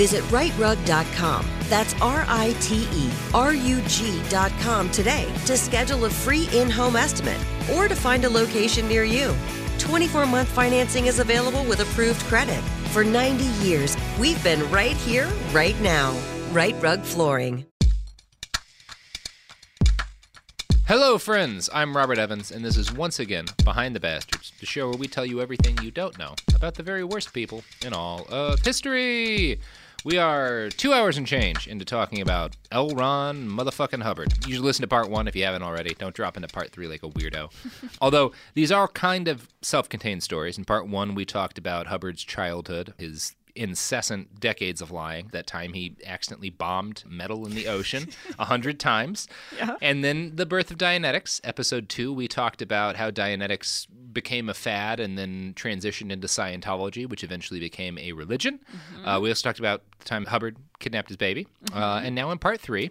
Visit riterug.com. That's R I T E R U G.com today to schedule a free in home estimate or to find a location near you. 24 month financing is available with approved credit. For 90 years, we've been right here, right now. Rite Rug Flooring. Hello, friends. I'm Robert Evans, and this is once again Behind the Bastards, the show where we tell you everything you don't know about the very worst people in all of history. We are two hours and change into talking about L. Ron motherfucking Hubbard. You should listen to part one if you haven't already. Don't drop into part three like a weirdo. Although these are kind of self contained stories. In part one, we talked about Hubbard's childhood, his incessant decades of lying. That time he accidentally bombed metal in the ocean a hundred times. And then the birth of Dianetics. Episode two, we talked about how Dianetics became a fad and then transitioned into Scientology, which eventually became a religion. Uh, we also talked about the time Hubbard kidnapped his baby. Uh, and now in part three,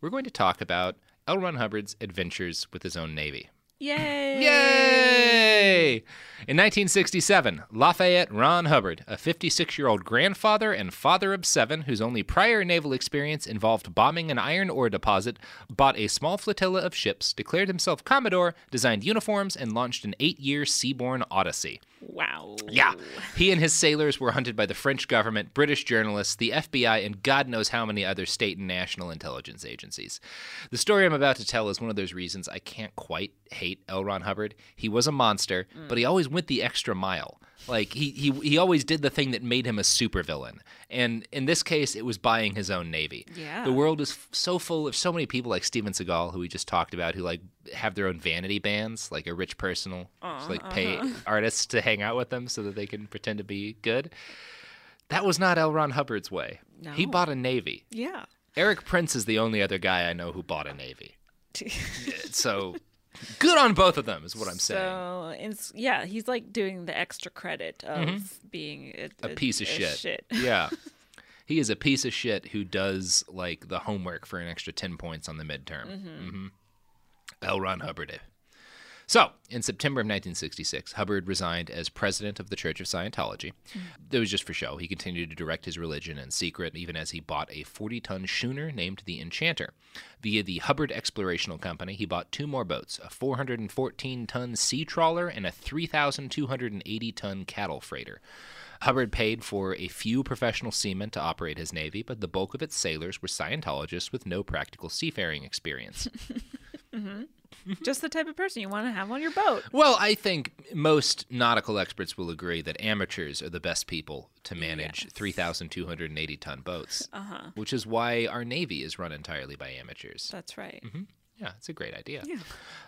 we're going to talk about L. Ron Hubbard's adventures with his own navy. Yay! Yay! In 1967, Lafayette Ron Hubbard, a 56 year old grandfather and father of seven whose only prior naval experience involved bombing an iron ore deposit, bought a small flotilla of ships, declared himself Commodore, designed uniforms, and launched an eight year seaborne odyssey. Wow. Yeah. He and his sailors were hunted by the French government, British journalists, the FBI, and God knows how many other state and national intelligence agencies. The story I'm about to tell is one of those reasons I can't quite hate L. Ron Hubbard. He was a monster, mm. but he always went the extra mile. Like he, he he always did the thing that made him a supervillain. And in this case, it was buying his own navy. Yeah. The world is f- so full of so many people like Steven Seagal, who we just talked about, who like have their own vanity bands, like a rich personal, just like pay uh-huh. artists to hang out with them so that they can pretend to be good. That was not L. Ron Hubbard's way. He bought a navy. Yeah. Erik Prince is the only other guy I know who bought a navy. so good on both of them, is what I'm saying. So, it's, yeah, he's like doing the extra credit of being a, Mm-hmm. a piece of shit. Yeah. He is a piece of shit who does like the homework for an extra 10 points on the midterm. Mm-hmm. L. Ron Hubbard. So, in September of 1966, Hubbard resigned as president of the Church of Scientology. It was just for show. He continued to direct his religion in secret, even as he bought a 40 ton schooner named the Enchanter. Via the Hubbard Explorational Company, he bought two more boats a 414 ton sea trawler and a 3,280 ton cattle freighter. Hubbard paid for a few professional seamen to operate his navy, but the bulk of its sailors were Scientologists with no practical seafaring experience. Mm-hmm. Just the type of person you want to have on your boat. Well, I think most nautical experts will agree that amateurs are the best people to manage 3,280 ton boats, uh-huh. which is why our Navy is run entirely by amateurs. That's right. Mm-hmm. Yeah, it's a great idea.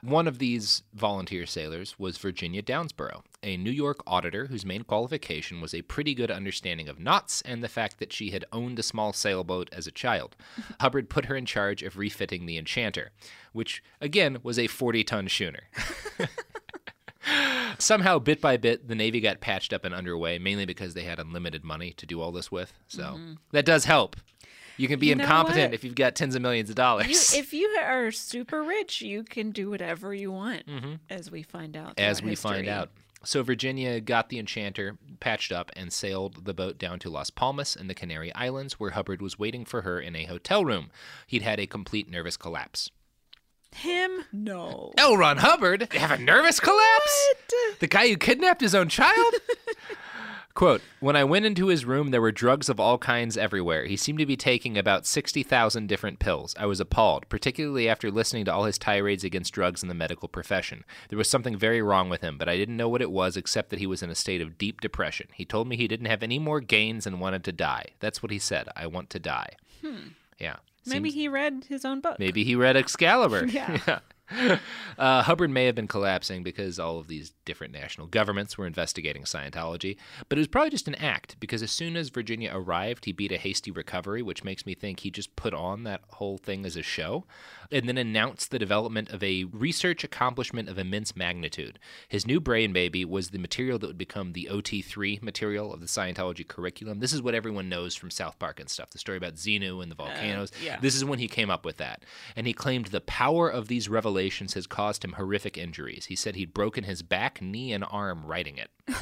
One of these volunteer sailors was Virginia Downsborough, a New York auditor whose main qualification was a pretty good understanding of knots and the fact that she had owned a small sailboat as a child. Hubbard put her in charge of refitting the Enchanter, which, again, was a 40 ton schooner. Somehow, bit by bit, the Navy got patched up and underway, mainly because they had unlimited money to do all this with. So mm-hmm. that does help. You can be You know incompetent what? if you've got tens of millions of You, dollars. if you are super rich, you can do whatever you want, mm-hmm. as we find out. as throughout we find out. So Virginia got the Enchanter patched up and sailed the boat down to Las Palmas in the Canary Islands, where Hubbard was waiting for her in a hotel room. He'd had a complete nervous collapse. Him? No. L. Ron Hubbard have a nervous collapse? The guy who kidnapped his own child? Quote, when I went into his room, there were drugs of all kinds everywhere. He seemed to be taking about 60,000 different pills. I was appalled, particularly after listening to all his tirades against drugs in the medical profession. There was something very wrong with him, but I didn't know what it was except that he was in a state of deep depression. He told me he didn't have any more gains and wanted to die. That's what he said. I want to die. Hmm. Yeah. Maybe Seems- he read his own book. Maybe he read Excalibur. Yeah. Uh, Hubbard may have been collapsing because all of these different national governments were investigating Scientology, but it was probably just an act because as soon as Virginia arrived, he beat a hasty recovery, which makes me think he just put on that whole thing as a show and then announced the development of a research accomplishment of immense magnitude. His new brain baby was the material that would become the OT3 material of the Scientology curriculum. This is what everyone knows from South Park and stuff the story about Xenu and the uh, volcanoes. yeah. This is when he came up with that. And he claimed the power of these revelations has caused him horrific injuries. He said he'd broken his back, knee, and arm writing it.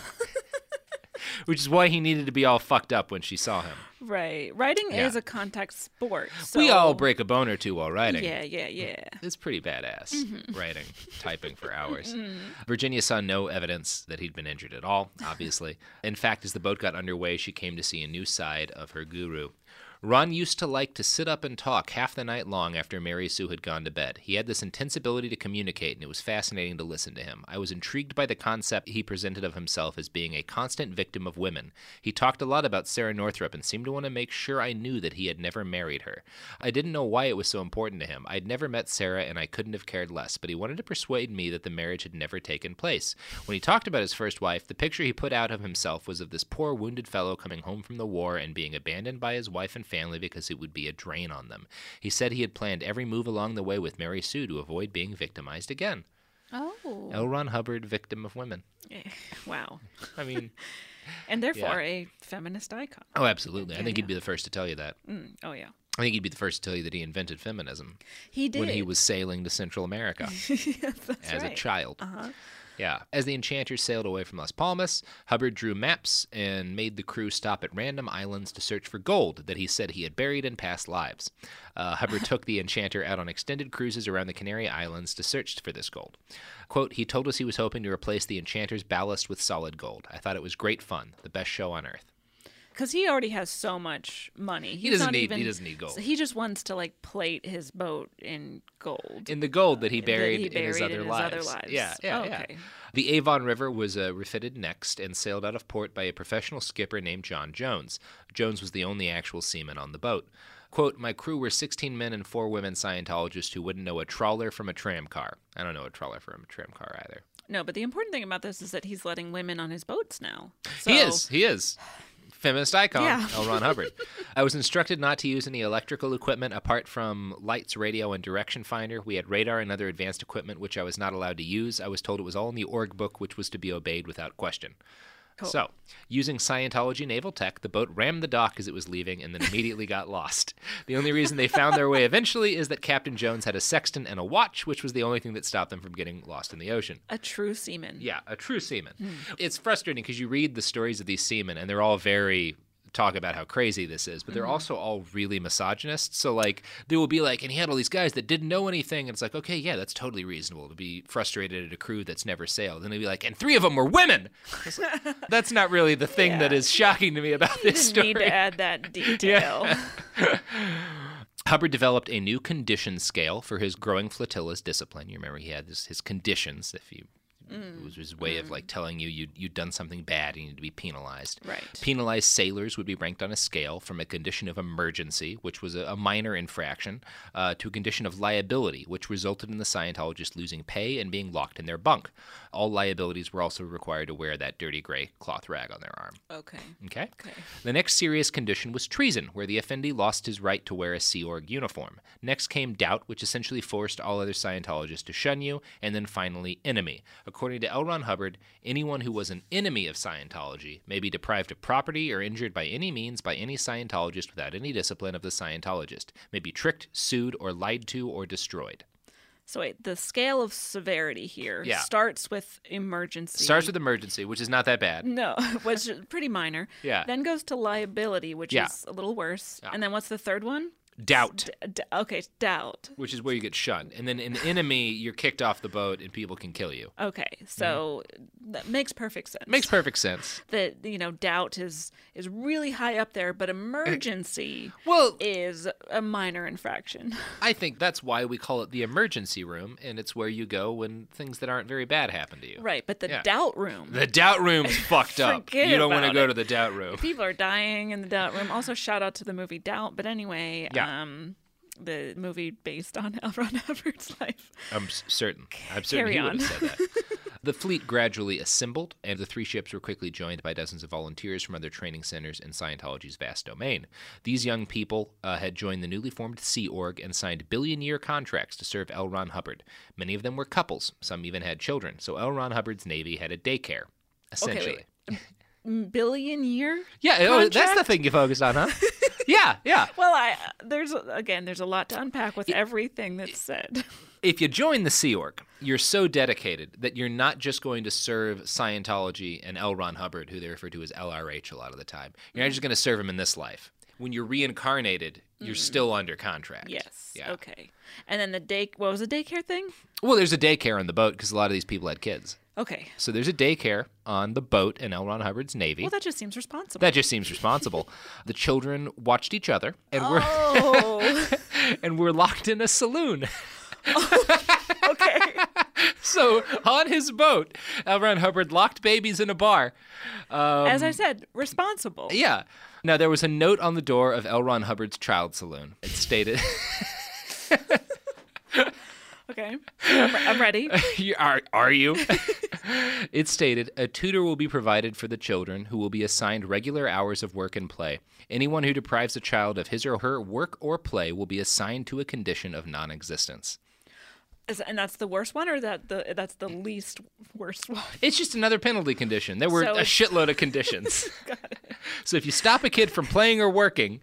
Which is why he needed to be all fucked up when she saw him. Right. Writing Yeah. is a contact sport. So we all break a bone or two while writing. Yeah, yeah, yeah. It's pretty badass writing, typing for hours. Mm-hmm. Virginia saw no evidence that he'd been injured at all, obviously. In fact, as the boat got underway, she came to see a new side of her guru. Ron used to like to sit up and talk half the night long after Mary Sue had gone to bed. He had this intense ability to communicate, and it was fascinating to listen to him. I was intrigued by the concept he presented of himself as being a constant victim of women. He talked a lot about Sara Northrup and seemed to want to make sure I knew that he had never married her. I didn't know why it was so important to him. I'd never met Sara, and I couldn't have cared less, but he wanted to persuade me that the marriage had never taken place. When he talked about his first wife, the picture he put out of himself was of this poor wounded fellow coming home from the war and being abandoned by his wife and family because it would be a drain on them. He said he had planned every move along the way with Mary Sue to avoid being victimized again. Oh. L. Ron Hubbard, victim of women. Wow. I mean, And therefore Yeah. a feminist icon. oh, absolutely. I Yeah, think he'd be the first to tell you that. Mm, oh yeah. I think he'd be the first to tell you that he invented feminism He did. when he was sailing to Central America Yes, as a child. Uh-huh. Yeah. As the Enchanter sailed away from Las Palmas, Hubbard drew maps and made the crew stop at random islands to search for gold that he said he had buried in past lives. Uh, Hubbard took the Enchanter out on extended cruises around the Canary Islands to search for this gold. Quote, he told us he was hoping to replace the Enchanter's ballast with solid gold. I thought it was great fun, the best show on earth. Because he already has so much money. He's doesn't not need- he doesn't need gold. he just wants to like plate his boat in gold. In the gold that he That buried, in, his other, in his lives. other lives. Yeah, yeah, Oh, yeah. okay. The Avon River was uh, refitted next and sailed out of port by a professional skipper named John Jones. Jones was the only actual seaman on the boat. Quote, My crew were 16 men and four women Scientologists who wouldn't know a trawler from a tram car. I don't know a trawler from a tram car either. No, but the important thing about this is that he's letting women on his boats now. he is. He is. Feminist icon, Yeah. L. Ron Hubbard. I was instructed not to use any electrical equipment apart from lights, radio, and direction finder. We had radar and other advanced equipment which I was not allowed to use. I was told it was all in the org book, which was to be obeyed without question. So, using Scientology naval tech, the boat rammed the dock as it was leaving and then immediately got lost. The only reason they found their way eventually is that Captain Jones had a sextant and a watch, which was the only thing that stopped them from getting lost in the ocean. A true seaman. Yeah, a true seaman. Hmm. It's frustrating because you read the stories of these seamen and they're all very talk about how crazy this is, but they're mm-hmm. also all really misogynist. So like they will be like, and he had all these guys that didn't know anything, and it's like, okay, yeah, that's totally reasonable to be frustrated at a crew that's never sailed. And they'd be like, and three of them were women. Like, that's not really the thing that Yeah. is shocking to me about You this story. need to add that detail. Hubbard developed a new condition scale for his growing flotilla's discipline. You remember he had this, his conditions. If you It was his way of like telling you you'd, you'd done something bad and you need to be penalized. Right. Penalized sailors would be ranked on a scale from a condition of emergency, which was a, a minor infraction, uh, to a condition of liability, which resulted in the Scientologist losing pay and being locked in their bunk. All liabilities were also required to wear that dirty gray cloth rag on their arm. Okay. Okay. Okay. The next serious condition was treason, where the offender lost his right to wear a Sea Org uniform. Next came doubt, which essentially forced all other Scientologists to shun you, and then finally enemy. According to L. Ron Hubbard, anyone who was an enemy of Scientology may be deprived of property or injured by any means by any Scientologist without any discipline of the Scientologist, may be tricked, sued, or lied to, or destroyed. So wait, the scale of severity here Yeah. starts with emergency. Starts with emergency, which is not that bad. no, which is pretty minor. Yeah. Then goes to liability, which Yeah. is a little worse. And then what's the third one? Doubt. D- okay, doubt. which is where you get shunned. And then an enemy, you're kicked off the boat and people can kill you. Okay, so that makes perfect sense. Mm-hmm. Makes perfect sense. that you know doubt is is really high up there, but emergency Well, is a minor infraction. I think that's why we call it the emergency room, and it's where you go when things that aren't very bad happen to you. Right, but the Yeah. doubt room. The doubt room's fucked up. You don't want to go to the doubt room. People are dying in the doubt room. Also, shout out to the movie Doubt. But anyway, Yeah. Um, the movie based on L. Ron Hubbard's life. I'm certain. I'm certain Carry he would on. have said that. the fleet gradually assembled, and the three ships were quickly joined by dozens of volunteers from other training centers in Scientology's vast domain. These young people uh, had joined the newly formed Sea Org and signed billion-year contracts to serve L. Ron Hubbard. Many of them were couples. Some even had children. So L. Ron Hubbard's Navy had a daycare, essentially. Billion year. Yeah, oh, that's the thing you focused on, huh? yeah, yeah. Well, I there's again there's a lot to unpack with everything that's said. if you join the Sea Org, you're so dedicated that you're not just going to serve Scientology and L. Ron Hubbard, who they refer to as LRH a lot of the time. You're not just mm-hmm. going to serve him in this life. When you're reincarnated, you're mm-hmm. still under contract. Yes. Yeah. Okay. And then the day. What was the daycare thing? Well, there's a daycare on the boat because a lot of these people had kids. Okay. So there's a daycare on the boat in L. Ron Hubbard's Navy. Well, that just seems responsible. that just seems responsible. the children watched each other and were oh. and were locked in a saloon. okay. So on his boat, L. Ron Hubbard locked babies in a bar. Um, As I said, responsible. Yeah. Now there was a note on the door of L. Ron Hubbard's child saloon. It stated, Okay. I'm, I'm ready. You- "Are are you?" it stated, "A tutor will be provided for the children, who will be assigned regular hours of work and play. Anyone who deprives a child of his or her work or play will be assigned to a condition of non-existence." Is, and that's the worst one, or that the that's the least worst one. It's just another penalty condition. There were So a shitload of conditions. so if you stop a kid from playing or working,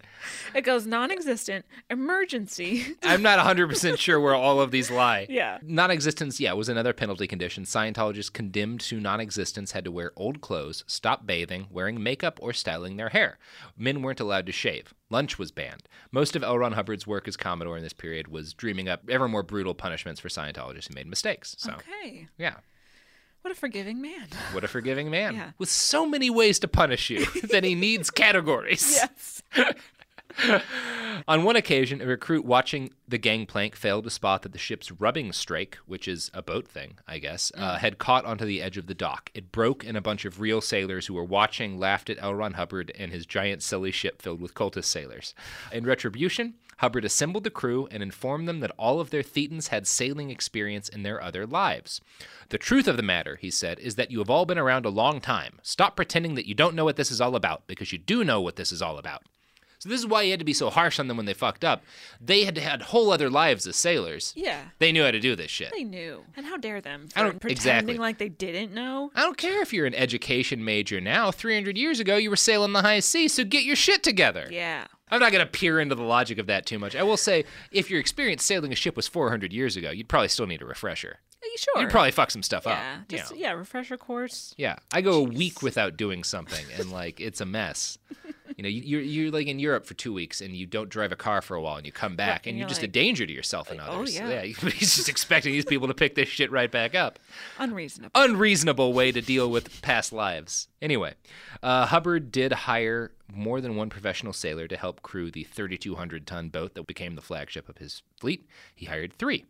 It goes non-existent, emergency. I'm not 100% sure where all of these lie. Yeah. Non existence, yeah, was another penalty condition. Scientologists condemned to non existence had to wear old clothes, stop bathing, wearing makeup, or styling their hair. Men weren't allowed to shave. Lunch was banned. Most of L. Ron Hubbard's work as Commodore in this period was dreaming up ever more brutal punishments for Scientologists who made mistakes. So, Okay. yeah. What a forgiving man. What a forgiving man. Yeah. With so many ways to punish you that he needs categories. Yes. On one occasion, a recruit watching the gangplank failed to spot that the ship's rubbing strake, which is a boat thing, I guess, uh, had caught onto the edge of the dock. It broke, and a bunch of real sailors who were watching laughed at L. Ron Hubbard and his giant, silly ship filled with cultist sailors. In retribution, Hubbard assembled the crew and informed them that all of their Thetans had sailing experience in their other lives. The truth of the matter, he said, is that you have all been around a long time. Stop pretending that you don't know what this is all about, because you do know what this is all about. So this is why he had to be so harsh on them when they fucked up. They had had whole other lives as sailors. Yeah. They knew how to do this shit. They knew. And how dare them for I don't- pretending exactly. like they didn't know? I don't care if you're an education major now. 300 years ago, you were sailing the high seas, so get your shit together. Yeah. I'm not going to peer into the logic of that too much. I will say, if your experience sailing a ship was 400 years ago, you'd probably still need a refresher. Are you sure? You'd probably fuck some stuff yeah. up. you Just know. yeah, refresher course. Yeah, I go a week without doing something, and like it's a mess. You know, you- you're you're like in Europe for two weeks, and you don't drive a car for a while, and you come back, and and you're you're just a danger to yourself and others. oh, others. yeah. he's just expecting these people to pick this shit right back up. Unreasonable. Unreasonable way to deal with past lives. Anyway, uh, Hubbard did hire more than one professional sailor to help crew the 3,200 ton boat that became the flagship of his fleet. He hired three.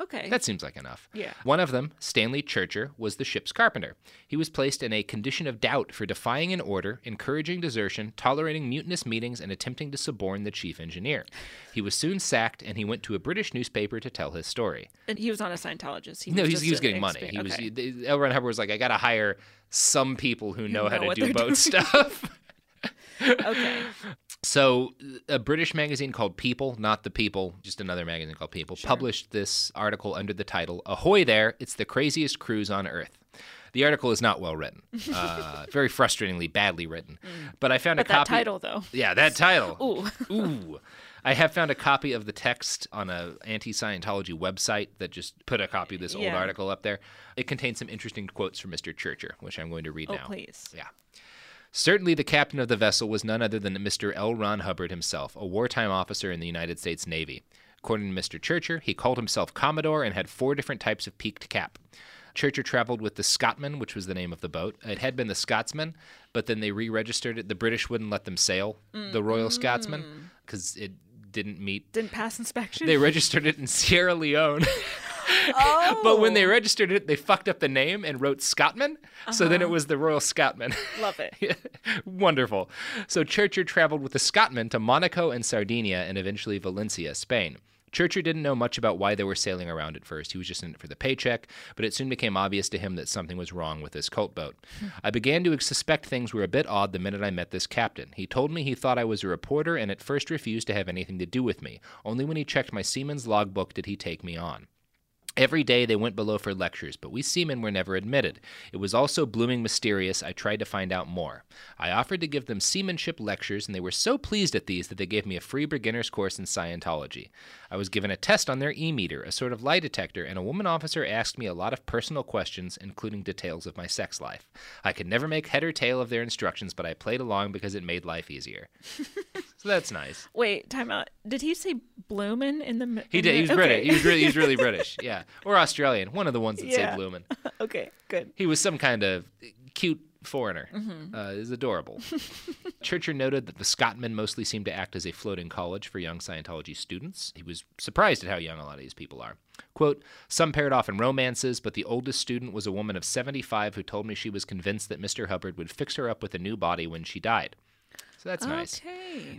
Okay. That seems like enough. Yeah. One of them, Stanley Churcher, was the ship's carpenter. He was placed in a condition of doubt for defying an order, encouraging desertion, tolerating mutinous meetings, and attempting to suborn the chief engineer. He was soon sacked, and he went to a British newspaper to tell his story. and he was not a Scientologist. He No, was he was getting money. He was. okay. He, L. Ron Hubbard was like, I got to hire some people who know, how to do boat doing." stuff. okay. So, a British magazine called People, not The People, just another magazine called People, published this article under the title Ahoy There, It's the Craziest Cruise on Earth. The article is not well written, uh, very frustratingly badly written. But I found a copy. But a that copy. title, though. Yeah, that title. Ooh. Ooh. I have found a copy of the text on a anti-Scientology website that just put a copy of this old article up there. It contains some interesting quotes from Mr. Churcher, which I'm going to read Oh, now. please. Yeah. Certainly, the captain of the vessel was none other than Mr. L. Ron Hubbard himself, a wartime officer in the United States Navy. According to Mr. Churcher, he called himself Commodore and had four different types of peaked cap. Churcher traveled with the Scotsman, which was the name of the boat. It had been the Scotsman, but then they re registered it. The British wouldn't let them sail the Royal Scotsman mm. because it didn't meet. Didn't pass inspection. They registered it in Sierra Leone. oh. But when they oh. registered it, they fucked up the name and wrote Scotman. So then it uh-huh. was the Royal Scotman. Love it. Wonderful. So Churcher traveled with the Scotman to Monaco and Sardinia and eventually Valencia, Spain. Churcher didn't know much about why they were sailing around at first. He was just in it for the paycheck, but it soon became obvious to him that something was wrong with this cult boat. Hmm. I began to suspect things were a bit odd the minute I met this captain. He told me he thought I was a reporter and at first refused to have anything to do with me. Only when he checked my seaman's logbook did he take me on. Every day they went below for lectures, but we seamen were never admitted. It was all so blooming mysterious, I tried to find out more. I offered to give them seamanship lectures, and they were so pleased at these that they gave me a free beginner's course in Scientology. I was given a test on their E meter, a sort of lie detector, and a woman officer asked me a lot of personal questions, including details of my sex life. I could never make head or tail of their instructions, but I played along because it made life easier. so that's nice. Wait, time out. Did he say Bloomin' in the? m- He did. the- He was okay. British. He was really, he was really British. Yeah, or Australian. One of the ones that Yeah. say Bloomin'. okay, good. He was some kind of cute foreigner. Mm-hmm. Uh, is adorable. Churcher noted that the Scotman mostly seemed to act as a floating college for young Scientology students. He was surprised at how young a lot of these people are. Quote, some paired off in romances, but the oldest student was a woman of 75 who told me she was convinced that Mr. Hubbard would fix her up with a new body when she died. So that's nice.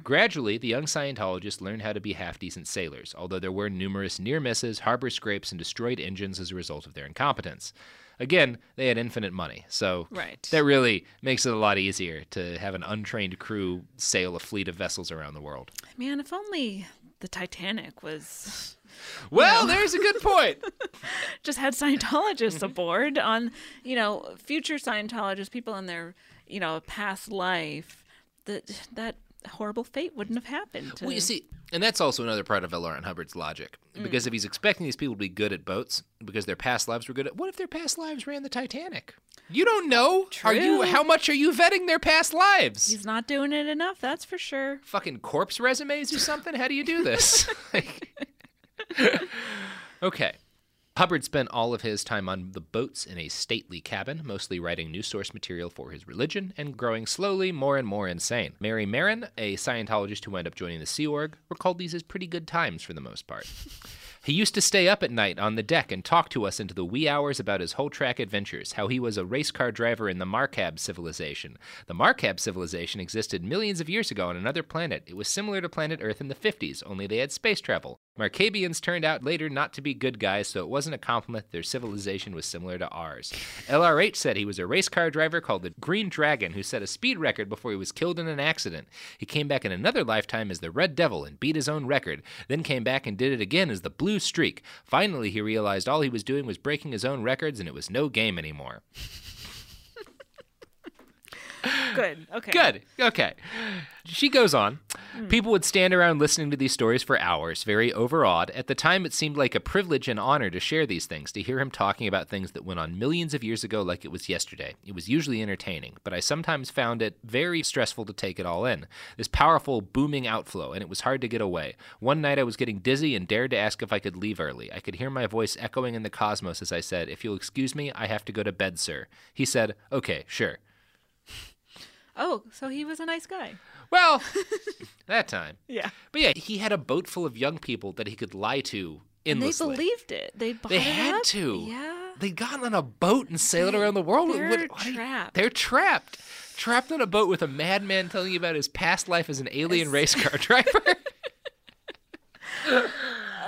Gradually, the young Scientologists learned how to be half decent sailors, although there were numerous near misses, harbor scrapes, and destroyed engines as a result of their incompetence. Again, they had infinite money, so Right. that really makes it a lot easier to have an untrained crew sail a fleet of vessels around the world. Man, if only the Titanic was Well, there's a good point. just had Scientologists aboard on, you know, future Scientologists, people in their, you know, past life, that that horrible fate wouldn't have happened. To, Well, you see, and that's also another part of L. Ron Hubbard's logic. Mm. Because if he's expecting these people to be good at boats because their past lives were good at, what if their past lives ran the Titanic? You don't know. Are you? True. How much are you vetting their past lives? he's not doing it enough, that's for sure. Fucking corpse resumes or something? How do you do this? okay. Hubbard spent all of his time on the boats in a stately cabin, mostly writing new source material for his religion and growing slowly more and more insane. Mary Marin, a Scientologist who wound up joining the Sea Org, recalled these as pretty good times for the most part. He used to stay up at night on the deck and talk to us into the wee hours about his whole track adventures, how he was a race car driver in the Markab civilization. The Markab civilization existed millions of years ago on another planet. It was similar to planet Earth in the 50s, only they had space travel. Markabians turned out later not to be good guys, so it wasn't a compliment. Their civilization was similar to ours. LRH said he was a race car driver called the Green Dragon who set a speed record before he was killed in an accident. He came back in another lifetime as the Red Devil and beat his own record, then came back and did it again as the Blue Streak. Finally, he realized all he was doing was breaking his own records and it was no game anymore. Good. Okay. Good. Okay. She goes on. Hmm. People would stand around listening to these stories for hours, very overawed. At the time, it seemed like a privilege and honor to share these things, to hear him talking about things that went on millions of years ago like it was yesterday. It was usually entertaining, but I sometimes found it very stressful to take it all in. This powerful, booming outflow, and it was hard to get away. One night I was getting dizzy and dared to ask if I could leave early. I could hear my voice echoing in the cosmos as I said, If you'll excuse me, I have to go to bed, sir. He said, Okay, sure. Oh, so he was a nice guy. Well, that time. Yeah. But yeah, he had a boat full of young people that he could lie to And they believed it. They bought They had up. to. Yeah. They'd gotten on a boat and sailed around the world. They're What- what trapped. They're trapped. Trapped on a boat with a madman telling you about his past life as an alien race car driver.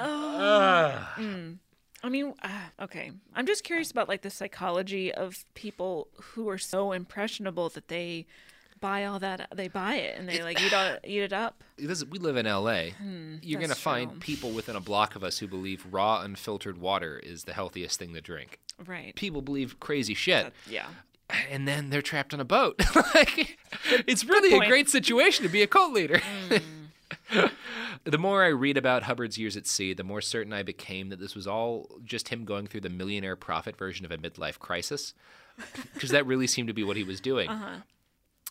Ah. Um, mm. I mean, uh, okay. I'm just curious about like the psychology of people who are so impressionable that they buy all that. They buy it and they like eat, all, eat it up. This- we live in LA. Hmm, You're going to find true. people within a block of us who believe raw, unfiltered water is the healthiest thing to drink. Right. People believe crazy shit. Yeah. and then they're trapped on a boat. like, it's really a great situation to be a cult leader. Hmm. the more I read about Hubbard's years at sea, the more certain I became that this was all just him going through the millionaire profit version of a midlife crisis, because that really seemed to be what he was doing. Uh-huh.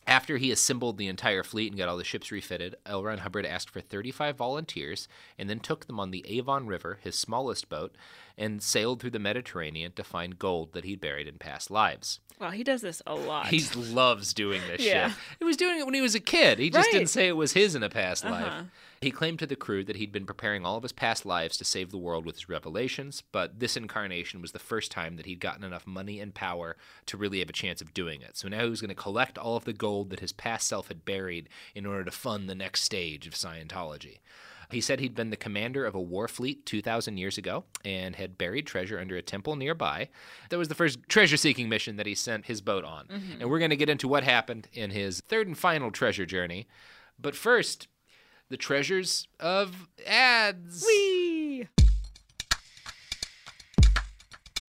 After he assembled the entire fleet and got all the ships refitted, L. Ron Hubbard asked for 35 volunteers and then took them on the Avon River, his smallest boat, and sailed through the Mediterranean to find gold that he'd buried in past lives. Wow, he does this a lot. He loves doing this Yeah. shit. He was doing it when he was a kid. He just Right. didn't say it was his in a past Uh-huh. life. He claimed to the crew that he'd been preparing all of his past lives to save the world with his revelations, but this incarnation was the first time that he'd gotten enough money and power to really have a chance of doing it. So now he was going to collect all of the gold that his past self had buried in order to fund the next stage of Scientology. He said he'd been the commander of a war fleet 2,000 years ago and had buried treasure under a temple nearby. That was the first treasure seeking mission that he sent his boat on. Mm-hmm. And we're going to get into what happened in his third and final treasure journey. But first, the treasures of ads.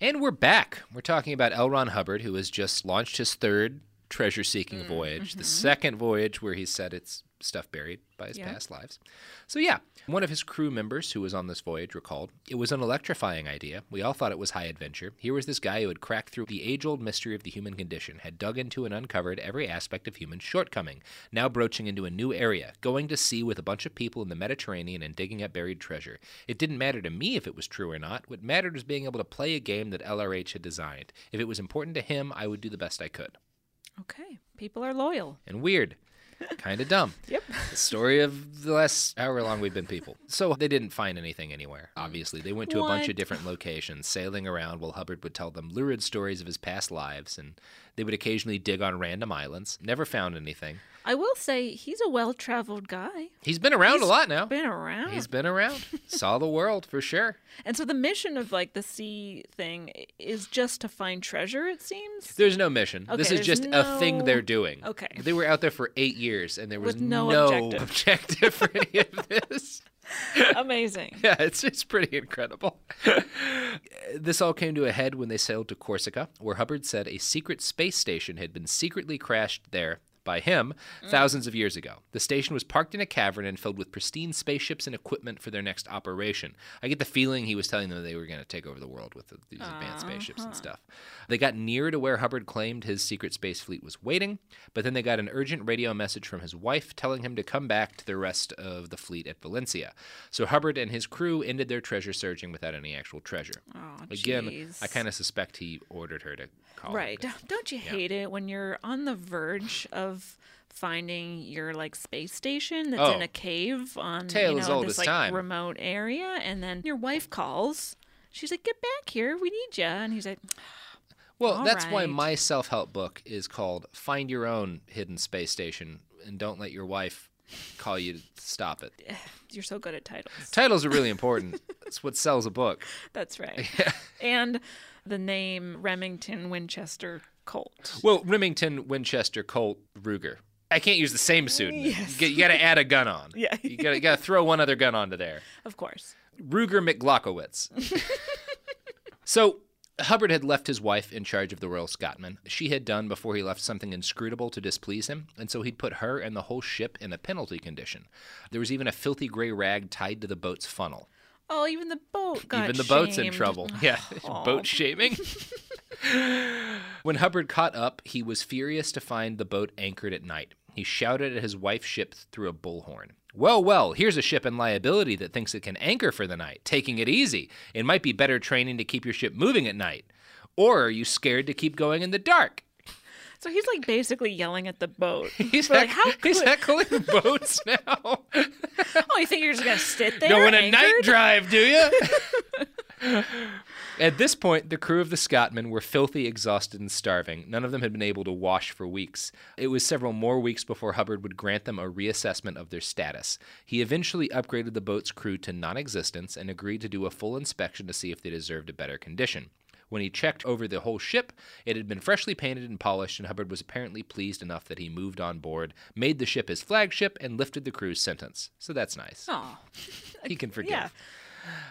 And we're back. We're talking about L. Ron Hubbard, who has just launched his third treasure seeking mm, voyage, the mm-hmm. second voyage where he said it's stuff buried by his Yeah. past lives. So, yeah, one of his crew members who was on this voyage recalled it was an electrifying idea. We all thought it was high adventure. Here was this guy who had cracked through the age old mystery of the human condition, had dug into and uncovered every aspect of human shortcoming, now broaching into a new area, going to sea with a bunch of people in the Mediterranean and digging up buried treasure. It didn't matter to me if it was true or not. What mattered was being able to play a game that LRH had designed. If it was important to him, I would do the best I could. Okay. People are loyal. And weird. Kind of dumb. Yep. The story of the last however long we've been people. So they didn't find anything anywhere, obviously. They went to a bunch of different locations, sailing around while Hubbard would tell them lurid stories of his past lives, and they would occasionally dig on random islands. Never found anything. I will say he's a well traveled guy. He's been around a lot now. Been around. He's been around. Saw the world for sure. And so the mission of like the sea thing is just to find treasure, it seems. There's no mission. this is just a thing they're doing. Okay. They were out there for eight years, and there was With no objective. objective for any of this. Amazing. Yeah, it's it's pretty incredible. this all came to a head when they sailed to Corsica, where Hubbard said a secret space station had been secretly crashed there by him thousands of years ago. The station was parked in a cavern and filled with pristine spaceships and equipment for their next operation. I get the feeling he was telling them they were going to take over the world with the, these advanced spaceships and uh-huh. stuff. They got near to where Hubbard claimed his secret space fleet was waiting, but then they got an urgent radio message from his wife telling him to come back to the rest of the fleet at Valencia. So Hubbard and his crew ended their treasure searching without any actual treasure. Oh, Again. I kind of suspect he ordered her to call. Right. Don't- Don't you hate it when you're on the verge of finding your like space station that's in Oh. a cave on Tale you know, this like time. remote area and then your wife calls. She's like, "Get back here. We need you." And he's like, Well, that's why my self help book is called Find Your Own Hidden Space Station and Don't Let Your Wife Call You to Stop It. "You're so good at titles." Titles are really important. It's what sells a book. That's right. And the name Remington Winchester Colt. Well, Remington, Winchester, Colt, Ruger. I can't use the same pseudonym. You, got to add a gun on. Yeah. You got to throw one other gun onto there. Of course. Ruger McGlockowitz. so Hubbard had left his wife in charge of the Royal Scotsman. She had done before he left something inscrutable to displease him, and so he'd put her and the whole ship in a penalty condition. There was even a filthy gray rag tied to the boat's funnel. Oh, even the boat got Even the boat's in trouble. Yeah, boat shaming. when Hubbard caught up, he was furious to find the boat anchored at night. He shouted at his wife's ship through a bullhorn. Well, well, here's a ship in liability that thinks it can anchor for the night. Taking it easy. It might be better training to keep your ship moving at night. Or are you scared to keep going in the dark? So he's like basically yelling at the boat. He's, like, how he's heckling boats now. Oh, you think you're just gonna sit there? Going a night drive, do you? At this point, the crew of the Scotman were filthy, exhausted, and starving. None of them had been able to wash for weeks. It was several more weeks before Hubbard would grant them a reassessment of their status. He eventually upgraded the boat's crew to non existence and agreed to do a full inspection to see if they deserved a better condition. When he checked over the whole ship, it had been freshly painted and polished, and Hubbard was apparently pleased enough that he moved on board, made the ship his flagship, and lifted the crew's sentence. So that's nice. Oh, He can forgive. yeah.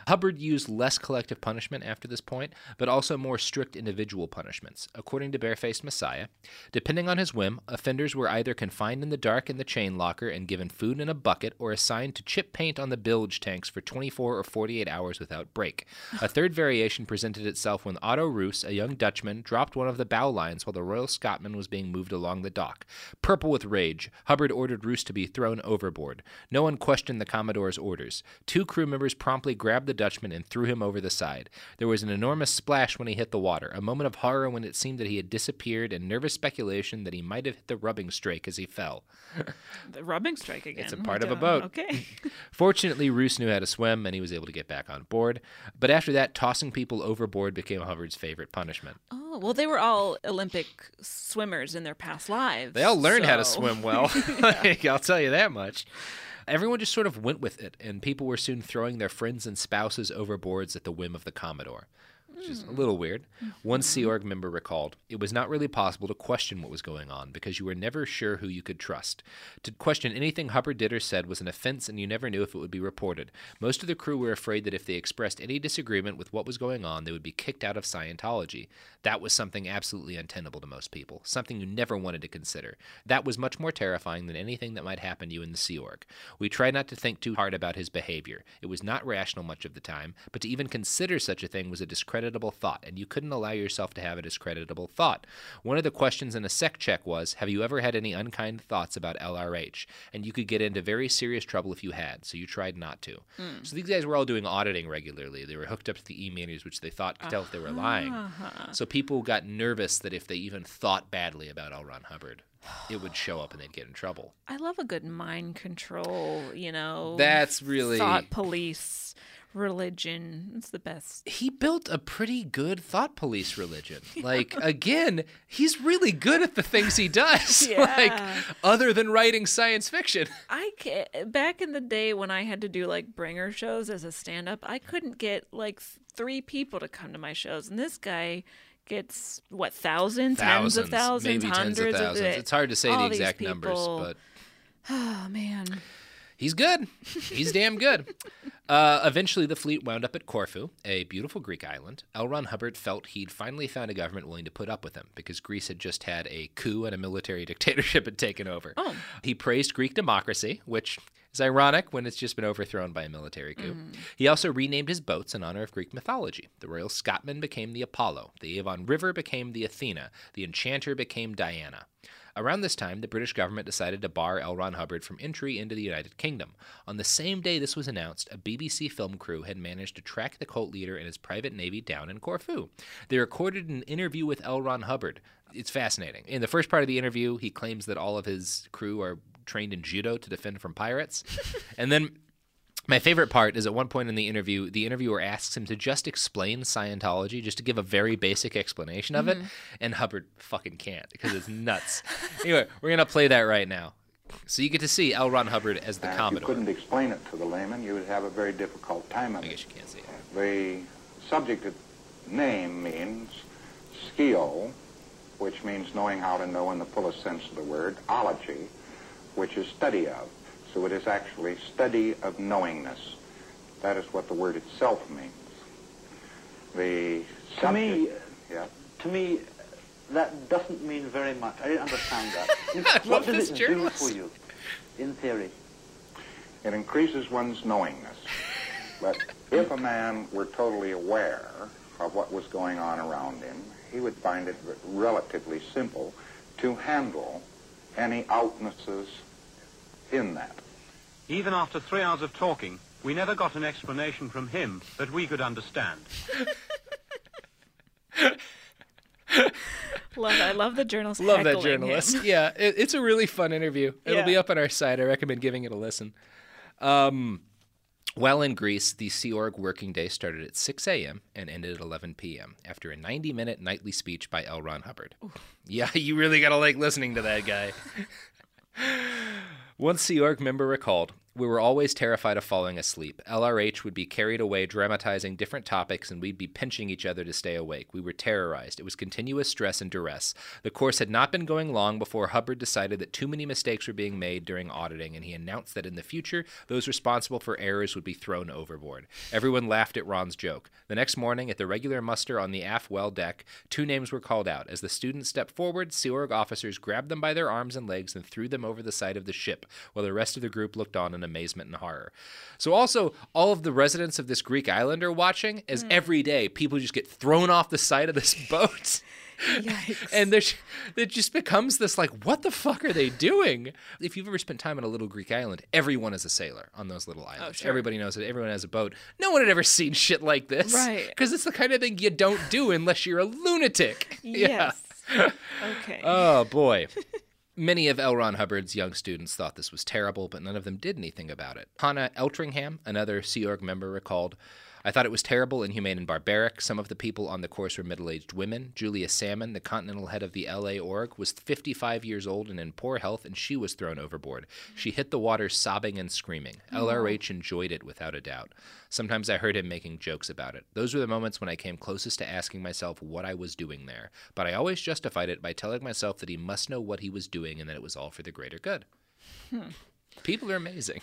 Hubbard used less collective punishment after this point, but also more strict individual punishments. According to Barefaced Messiah, depending on his whim, offenders were either confined in the dark in the chain locker and given food in a bucket, or assigned to chip paint on the bilge tanks for 24 or 48 hours without break. A third variation presented itself when Otto Roos, a young Dutchman, dropped one of the bow lines while the Royal Scotsman was being moved along the dock. Purple with rage, Hubbard ordered Roos to be thrown overboard. No one questioned the Commodore's orders. Two crew members promptly grabbed the Dutchman and threw him over the side. There was an enormous splash when he hit the water, a moment of horror when it seemed that he had disappeared, and nervous speculation that he might have hit the rubbing strake as he fell. The rubbing strike again. It's a part oh of a boat. Okay. Fortunately, Roos knew how to swim, and he was able to get back on board. But after that, tossing people overboard became Hubbard's favorite punishment. Oh well, they were all Olympic swimmers in their past lives. They all learned how to swim well. I'll tell you that much. Everyone just sort of went with it, and people were soon throwing their friends and spouses overboards at the whim of the Commodore. Which is a hmm. little weird. One Sea mm-hmm. Org member recalled, It was not really possible to question what was going on because you were never sure who you could trust. To question anything Hubbard did or said was an offense and you never knew if it would be reported. Most of the crew were afraid that if they expressed any disagreement with what was going on, they would be kicked out of Scientology. That was something absolutely untenable to most people, something you never wanted to consider. That was much more terrifying than anything that might happen to you in the Sea Org. We tried not to think too hard about his behavior. It was not rational much of the time, but to even consider such a thing was a discreditable thought, and you couldn't allow yourself to have a discreditable thought. One of the questions in a sec check was Have you ever had any unkind thoughts about LRH? And you could get into very serious trouble if you had, so you tried not to. Hmm. So these guys were all doing auditing regularly. They were hooked up to the e meters, which they thought could tell if they were lying. Uh-huh. So people got nervous that if they even thought badly about L. Ron Hubbard, it would show up and they'd get in trouble. I love a good mind control, you know. That's really- thought police religion. It's the best. he built a pretty good thought police religion. Like again, he's really good at the things he does. like Yeah. other than writing science fiction. I back in the day when I had to do like bringer shows as a stand up, I couldn't get like three people to come to my shows, and this guy gets what thousands, tens of thousands, maybe tens hundreds of thousands. it. it's hard to say the All exact numbers, but oh man, he's good. He's damn good. Uh, eventually, the fleet wound up at Corfu, a beautiful Greek island. L. Ron Hubbard felt he'd finally found a government willing to put up with him because Greece had just had a coup and a military dictatorship had taken over. Oh. He praised Greek democracy, which is ironic when it's just been overthrown by a military coup. He also renamed his boats in honor of Greek mythology. The Royal Scotsman became the Apollo, the Avon River became the Athena, the Enchanter became Diana. Around this time, the British government decided to bar L. Ron Hubbard from entry into the United Kingdom. On the same day this was announced, a BBC film crew had managed to track the cult leader and his private navy down in Corfu. They recorded an interview with L. Ron Hubbard. It's fascinating. In the first part of the interview, he claims that all of his crew are trained in judo to defend from pirates. and then my favorite part is at one point in the interview, the interviewer asks him to just explain Scientology, just to give a very basic explanation of it, mm-hmm. and Hubbard fucking can't because it's nuts. anyway, we're gonna play that right now, so you get to see L. Ron Hubbard as the Now, if you couldn't explain it to the layman, you would have a very difficult time of I it. guess you can't see it. Uh, the subject name means scio, which means knowing how to know in the fullest sense of the word, ology, which is study of. So it is actually study of knowingness. That is what the word itself means. The To me, yeah. to me, that doesn't mean very much. I didn't understand that. what does it journalist. do for you, in theory? It increases one's knowingness. But if a man were totally aware of what was going on around him, he would find it relatively simple to handle any outnesses in that. Even after three hours of talking, we never got an explanation from him that we could understand. love I love the journalist. Love that heckling him. journalist. yeah, it, it's a really fun interview. It'll be up on our site. I recommend giving it a listen. Um, while in Greece, the Sea Org working day started at 6 a.m. and ended at 11 p.m. after a 90 minute nightly speech by L. Ron Hubbard. Yeah, you really got to like listening to that guy. One Sea Org member recalled, We were always terrified of falling asleep. LRH would be carried away dramatizing different topics, and we'd be pinching each other to stay awake. We were terrorized. It was continuous stress and duress. The course had not been going long before Hubbard decided that too many mistakes were being made during auditing, and he announced that in the future, those responsible for errors would be thrown overboard. Everyone laughed at Ron's joke. The next morning, at the regular muster on the aft well deck, two names were called out. As the students stepped forward, Sea Org officers grabbed them by their arms and legs and threw them over the side of the ship, while the rest of the group looked on in amazement and horror. So, also, all of the residents of this Greek island are watching as hmm. every day people just get thrown off the side of this boat. and there's, it just becomes this like, what the fuck are they doing? If you've ever spent time on a little Greek island, everyone is a sailor on those little oh, islands. sure. Everybody knows it. Everyone has a boat. No one had ever seen shit like this. Right. Because it's the kind of thing you don't do unless you're a lunatic. Yeah. Yes. okay. Oh boy. Many of L. Ron Hubbard's young students thought this was terrible, but none of them did anything about it. Hannah Eltringham, another Sea Org member, recalled, I thought it was terrible, inhumane, and barbaric. Some of the people on the course were middle aged women. Julia Salmon, the continental head of the LA org, was 55 years old and in poor health, and she was thrown overboard. She hit the water sobbing and screaming. LRH enjoyed it without a doubt. Sometimes I heard him making jokes about it. Those were the moments when I came closest to asking myself what I was doing there. But I always justified it by telling myself that he must know what he was doing and that it was all for the greater good. Hmm. People are amazing.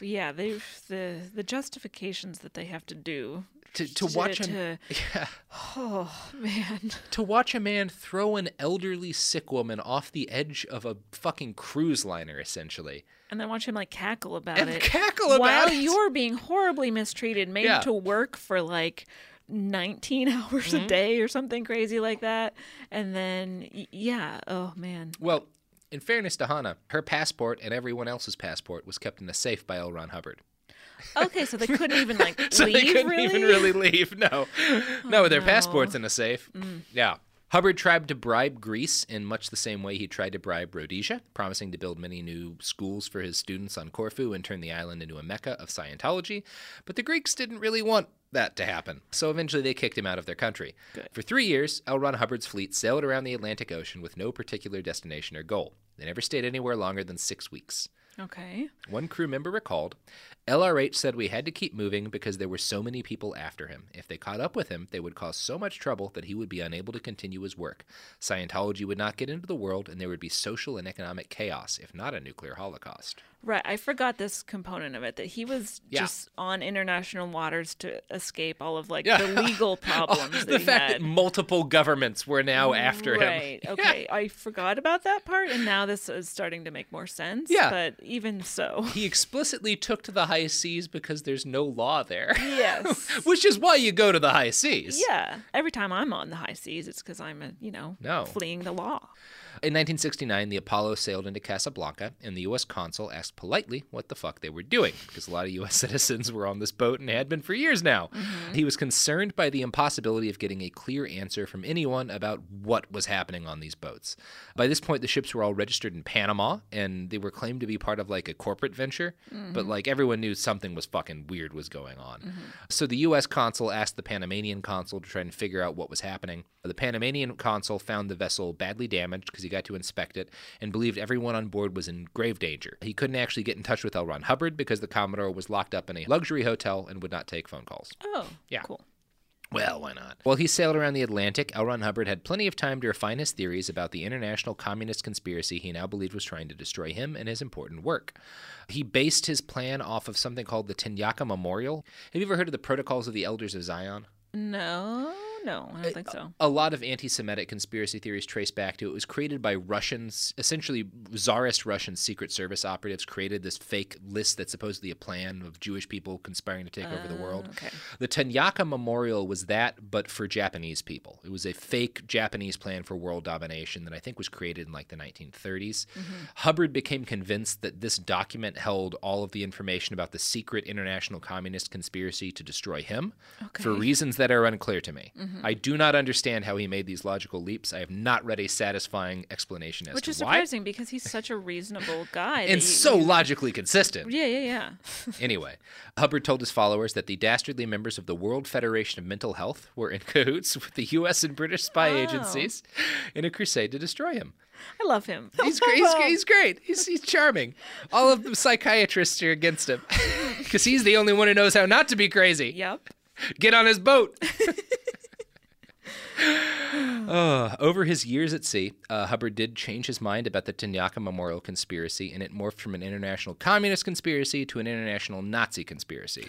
Yeah, they the the justifications that they have to do To, to watch him. to- Yeah. Oh man. To watch a man throw an elderly sick woman off the edge of a fucking cruise liner, essentially. And then watch him like cackle about And it. cackle about while it. you're being horribly mistreated, made Yeah. to work for like 19 hours Mhm. a day or something crazy like that. And then yeah, oh man. Well, in fairness to Hannah, her passport and everyone else's passport was kept in a safe by L. Ron Hubbard. Okay, so they couldn't even like so leave they couldn't really? even really leave. No, no, with their no. passports in a safe. Mm. Yeah. Hubbard tried to bribe Greece in much the same way he tried to bribe Rhodesia, promising to build many new schools for his students on Corfu and turn the island into a mecca of Scientology. But the Greeks didn't really want that to happen, so eventually they kicked him out of their country. For three years, L. Ron Hubbard's fleet sailed around the Atlantic Ocean with no particular destination or goal. They never stayed anywhere longer than six weeks. Okay. One crew member recalled LRH said we had to keep moving because there were so many people after him. If they caught up with him, they would cause so much trouble that he would be unable to continue his work. Scientology would not get into the world, and there would be social and economic chaos, if not a nuclear holocaust. Right, I forgot this component of it that he was Yeah. just on international waters to escape all of like Yeah. the legal problems. the that he fact had. that multiple governments were now after him. Right. Okay. I forgot about that part, and now this is starting to make more sense. Yeah. But even so. He explicitly took to the high seas because there's no law there. Yes. Which is why you go to the high seas. Yeah. Every time I'm on the high seas, it's because I'm, a, you know, No. fleeing the law. In 1969, the Apollo sailed into Casablanca, and the U.S. consul asked politely what the fuck they were doing, because a lot of U.S. citizens were on this boat and had been for years now. He was concerned by the impossibility of getting a clear answer from anyone about what was happening on these boats. By this point, the ships were all registered in Panama, and they were claimed to be part of like a corporate venture, but Mhm. like everyone knew something was fucking weird was going on. So the U.S. consul asked the Panamanian consul to try and figure out what was happening. The Panamanian consul found the vessel badly damaged because he got to inspect it and believed everyone on board was in grave danger. He couldn't actually get in touch with L. Ron Hubbard because the Commodore was locked up in a luxury hotel and would not take phone calls. Oh, Yeah. cool. Well, why not? While he sailed around the Atlantic, L. Ron Hubbard had plenty of time to refine his theories about the international communist conspiracy he now believed was trying to destroy him and his important work. He based his plan off of something called the Tanaka Memorial. Have you ever heard of the Protocols of the Elders of Zion? No, no, I don't uh, think so. A lot of anti Semitic conspiracy theories trace back to it. It was created by Russians, essentially Tsarist Russian Secret Service operatives created this fake list that's supposedly a plan of Jewish people conspiring to take over the world. Oh, okay. The Tanaka Memorial was that, but for Japanese people. It was a fake Japanese plan for world domination that I think was created in like the 1930s. Mm-hmm. Hubbard became convinced that this document held all of the information about the secret international communist conspiracy to destroy him for reasons that are unclear to me. Mm-hmm. Mhm. I do not understand how he made these logical leaps. I have not read a satisfying explanation as Which to is why. surprising because he's such a reasonable guy. And you- so logically consistent. Yeah, yeah, yeah. Anyway, Hubbard told his followers that the dastardly members of the World Federation of Mental Health were in cahoots with the U.S. and British spy Oh. agencies in a crusade to destroy him. I love him. He's great. He's, he's great. He's, he's charming. All of the psychiatrists are against him because he's the only one who knows how not to be crazy. Yep. Get on his boat. Uh, over his years at sea, uh, Hubbard did change his mind about the Tanaka Memorial conspiracy, and it morphed from an international communist conspiracy to an international Nazi conspiracy.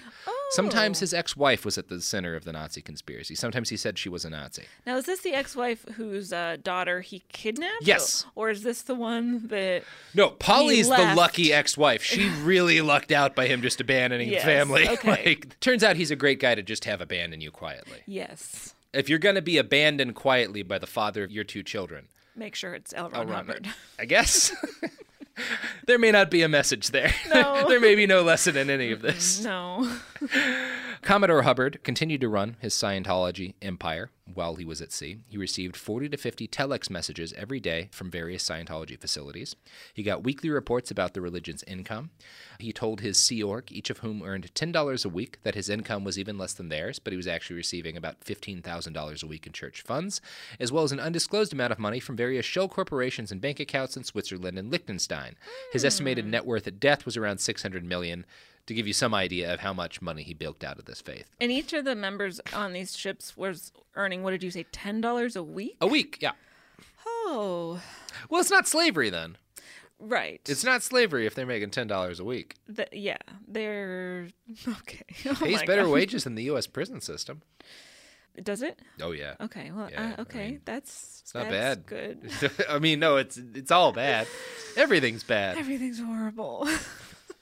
Sometimes his ex wife was at the center of the Nazi conspiracy. Sometimes he said she was a Nazi. Now, is this the ex-wife whose uh, daughter he kidnapped? Yes. Or, or is this the one that? No, Polly's the lucky ex wife. She really lucked out by him just abandoning Yes, the family. okay. Like, turns out he's a great guy to just have abandon you quietly. Yes. If you're going to be abandoned quietly by the father of your two children, Make sure it's L. Ron run Hubbard. I guess. there may not be a message there. No. there may be no lesson in any of this. No. Commodore Hubbard continued to run his Scientology empire while he was at sea. He received 40 to 50 telex messages every day from various Scientology facilities. He got weekly reports about the religion's income. He told his Sea Org, each of whom earned $10 a week, that his income was even less than theirs, but he was actually receiving about $15,000 a week in church funds, as well as an undisclosed amount of money from various shell corporations and bank accounts in Switzerland and Liechtenstein. His estimated net worth at death was around 600 million to give you some idea of how much money he bilked out of this faith. And each of the members on these ships was earning, what did you say, $10 a week? A week, yeah. Oh. Well, it's not slavery then. Right. It's not slavery if they're making $10 a week. The, yeah, they're okay. Oh Pays better God. wages than the U.S. prison system. Does it? Oh yeah. Okay. Well, Yeah, uh, okay. I mean, that's It's not that's bad. Good. I mean, no, it's it's all bad. Everything's bad. Everything's horrible.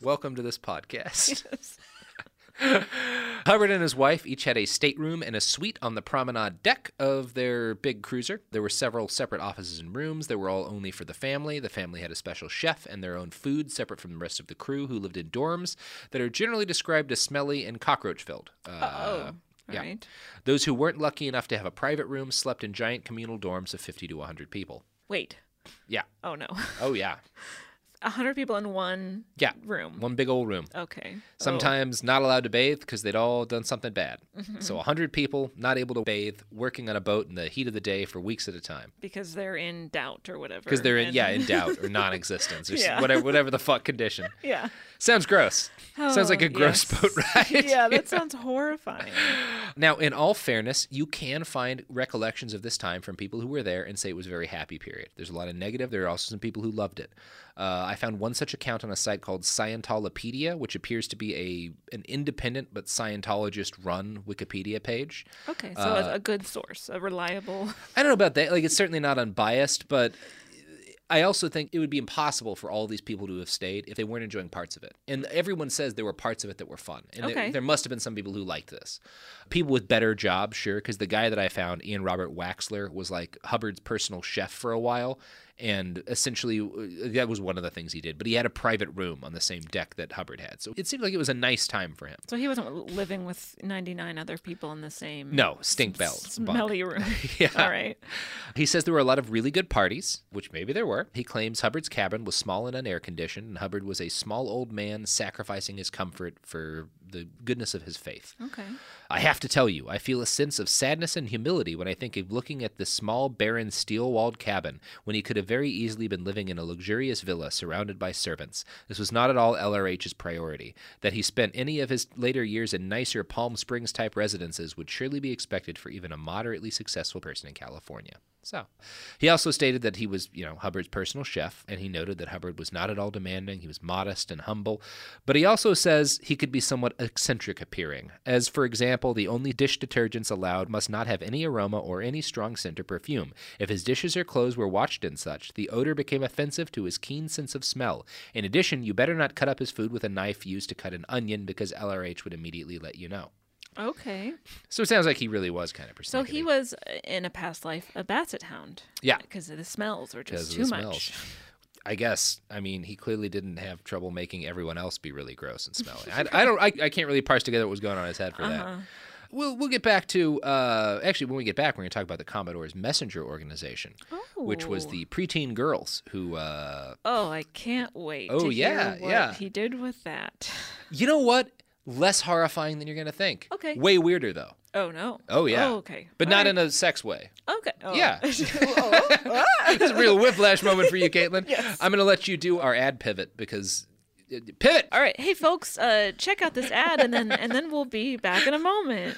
Welcome to this podcast. Hubbard and his wife each had a stateroom and a suite on the promenade deck of their big cruiser. There were several separate offices and rooms that were all only for the family. The family had a special chef and their own food separate from the rest of the crew who lived in dorms that are generally described as smelly and cockroach filled. Uh, oh, yeah. right. Those who weren't lucky enough to have a private room slept in giant communal dorms of 50 to 100 people. Wait. Yeah. Oh no. Oh, yeah. A hundred people in one Yeah. room. One big old room. Okay. Sometimes not allowed to bathe because they'd all done something bad. Mhm. So 100 people not able to bathe, working on a boat in the heat of the day for weeks at a time. because they're in doubt or whatever. Because they're in, and- yeah, in doubt or non-existence or Yeah. whatever, whatever the fuck condition. Yeah. Sounds gross. Sounds like Oh, a gross yes. boat ride. yeah, that sounds horrifying. Now, in all fairness, you can find recollections of this time from people who were there and say it was a very happy period. There's a lot of negative. There are also some people who loved it. Uh, I found one such account on a site called Scientolopedia, which appears to be a an independent but Scientologist-run Wikipedia page. Okay, so Uh, a, a good source, a reliable. I don't know about that. Like, it's certainly not unbiased, but I also think it would be impossible for all these people to have stayed if they weren't enjoying parts of it. And everyone says there were parts of it that were fun. And there- Okay. there, must have been some people who liked this. People with better jobs, sure, because the guy that I found, Ian Robert Waxler, was like Hubbard's personal chef for a while. And essentially, uh, that was one of the things he did. But he had a private room on the same deck that Hubbard had. So it seemed like it was a nice time for him. So he wasn't living with 99 other people in the same. No, stink belt. bunk. Smelly room. Yeah. All right. He says there were a lot of really good parties, which maybe there were. He claims Hubbard's cabin was small and unair conditioned, and Hubbard was a small old man sacrificing his comfort for the goodness of his faith. Okay. I have to tell you, I feel a sense of sadness and humility when I think of looking at this small, barren, steel walled cabin when he could have very easily been living in a luxurious villa surrounded by servants. This was not at all LRH's priority. That he spent any of his later years in nicer Palm Springs type residences would surely be expected for even a moderately successful person in California. So, he also stated that he was, you know, Hubbard's personal chef, and he noted that Hubbard was not at all demanding. He was modest and humble. But he also says he could be somewhat eccentric appearing, as, for example, the only dish detergents allowed must not have any aroma or any strong scent or perfume. If his dishes or clothes were watched and such, the odor became offensive to his keen sense of smell. In addition, you better not cut up his food with a knife used to cut an onion because LRH would immediately let you know. Okay. So it sounds like he really was kind of So persnickety. he was in a past life a basset hound. Yeah. Because the smells were just of too the much. smells. I guess. I mean, he clearly didn't have trouble making everyone else be really gross and smelly. I, I don't. I, I can't really parse together what was going on in his head for that. Uh-huh. We'll we'll get back to. Uh, actually, when we get back, we're going to talk about the Commodore's messenger organization, which was Oh. the preteen girls who. Uh, Oh, I can't wait. Oh, to hear yeah, what yeah. He did with that. you know what? Less horrifying than you're going to think. Okay. Way weirder though. Oh no. Oh yeah. Oh, okay. But All not right. in a sex way. Okay. Oh. Yeah. It's a real whiplash moment for you, Caitlin. I'm going to let you do our ad pivot because uh, pivot. All right. Hey folks, uh, check out this ad and then and then we'll be back in a moment.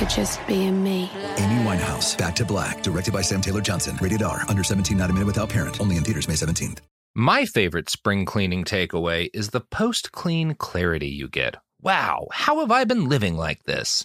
for just being me. Amy Winehouse, Back to Black, directed by Sam Taylor Johnson. Rated R, under 17, not a minute without parent. Only in theaters May 17th. My favorite spring cleaning takeaway is the post clean clarity you get. Wow, how have I been living like this?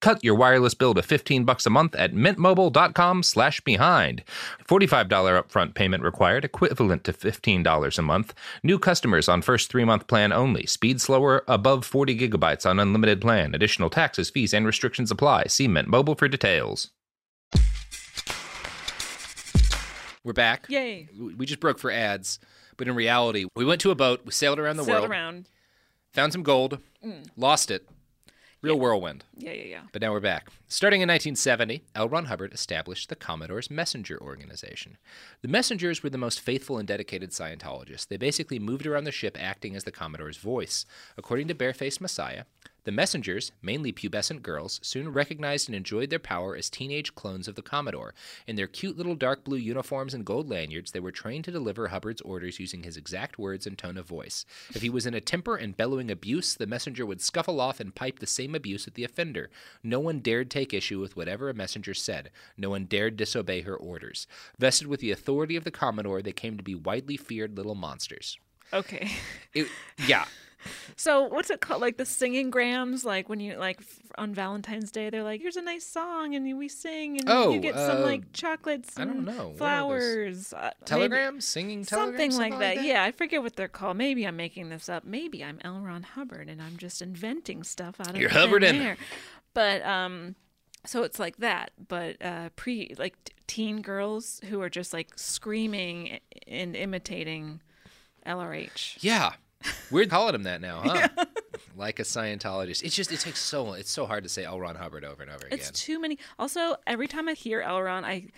Cut your wireless bill to 15 bucks a month at mintmobile.com slash behind. $45 upfront payment required, equivalent to $15 a month. New customers on first three-month plan only. Speed slower, above 40 gigabytes on unlimited plan. Additional taxes, fees, and restrictions apply. See Mint Mobile for details. We're back. Yay. We just broke for ads, but in reality, we went to a boat, we sailed around the Sailed world, around. found some gold, mm. lost it. Real whirlwind. Yeah, yeah, yeah. But now we're back. Starting in 1970, L. Ron Hubbard established the Commodore's Messenger Organization. The Messengers were the most faithful and dedicated Scientologists. They basically moved around the ship acting as the Commodore's voice. According to Barefaced Messiah, the messengers, mainly pubescent girls, soon recognized and enjoyed their power as teenage clones of the Commodore. In their cute little dark blue uniforms and gold lanyards, they were trained to deliver Hubbard's orders using his exact words and tone of voice. If he was in a temper and bellowing abuse, the messenger would scuffle off and pipe the same abuse at the offender. No one dared take issue with whatever a messenger said. No one dared disobey her orders. Vested with the authority of the Commodore, they came to be widely feared little monsters. Okay. It, yeah. So what's it called? Like the singing grams? Like when you like f- on Valentine's Day, they're like, "Here's a nice song," and we sing, and Oh, you get some uh, like chocolates I don't know. What are those? flowers. Uh, Telegrams? Singing telegrams? Something like that. Yeah, I forget what they're called. Maybe I'm making this up. Maybe I'm L. Ron Hubbard and I'm just inventing stuff out of You're Hubbard in there. But um, so it's like that. But uh, pre like t- teen girls who are just like screaming and imitating LRH. Yeah. Weird calling him that now, huh? Like a Scientologist. It's just it takes so it's so hard to say L. Ron Hubbard over and over again. It's too many. Also, every time I hear Elrond, I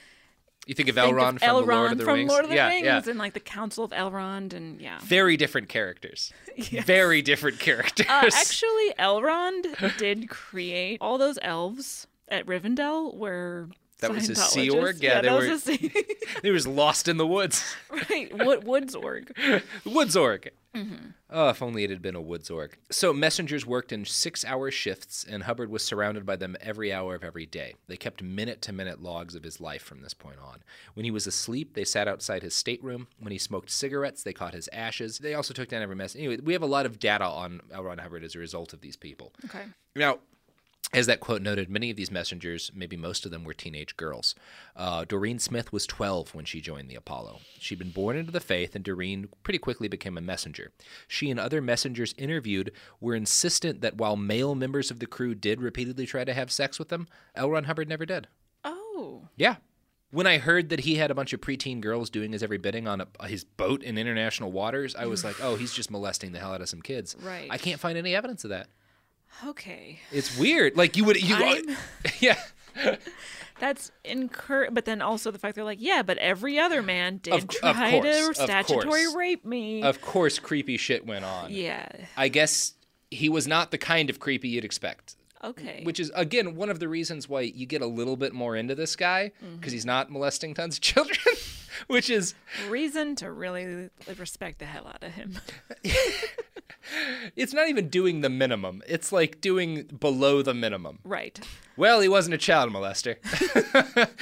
you think of Elrond from the Lord of the from Rings? Lord of the yeah, Rings yeah. and like the Council of Elrond and yeah. Very different characters. Yes. Very different characters. Uh, actually, Elrond did create all those elves at Rivendell were that was a Sea. Org? Yeah, they that were was a sea- they was lost in the woods. right. Wood Woods Org. Woods Org. Mm-hmm. Oh, if only it had been a Woods Org. So messengers worked in six hour shifts, and Hubbard was surrounded by them every hour of every day. They kept minute to minute logs of his life from this point on. When he was asleep, they sat outside his stateroom. When he smoked cigarettes, they caught his ashes. They also took down every mess. Anyway, we have a lot of data on L. Ron Hubbard as a result of these people. Okay. Now, as that quote noted, many of these messengers, maybe most of them, were teenage girls. Uh, Doreen Smith was 12 when she joined the Apollo. She'd been born into the faith, and Doreen pretty quickly became a messenger. She and other messengers interviewed were insistent that while male members of the crew did repeatedly try to have sex with them, L. Ron Hubbard never did. Oh. Yeah. When I heard that he had a bunch of preteen girls doing his every bidding on a, his boat in international waters, I was like, oh, he's just molesting the hell out of some kids. Right. I can't find any evidence of that. Okay. It's weird. Like you would, you, yeah. That's incur. But then also the fact they're like, yeah, but every other man did Of c- of try course, to statutory rape me. Of course, creepy shit went on. Yeah. I guess he was not the kind of creepy you'd expect. Okay. Which is again one of the reasons why you get a little bit more into this guy because Mm-hmm. he's not molesting tons of children, which is Reason to really respect the hell out of him. it's not even doing the minimum. It's like doing below the minimum. right. Well, he wasn't a child molester.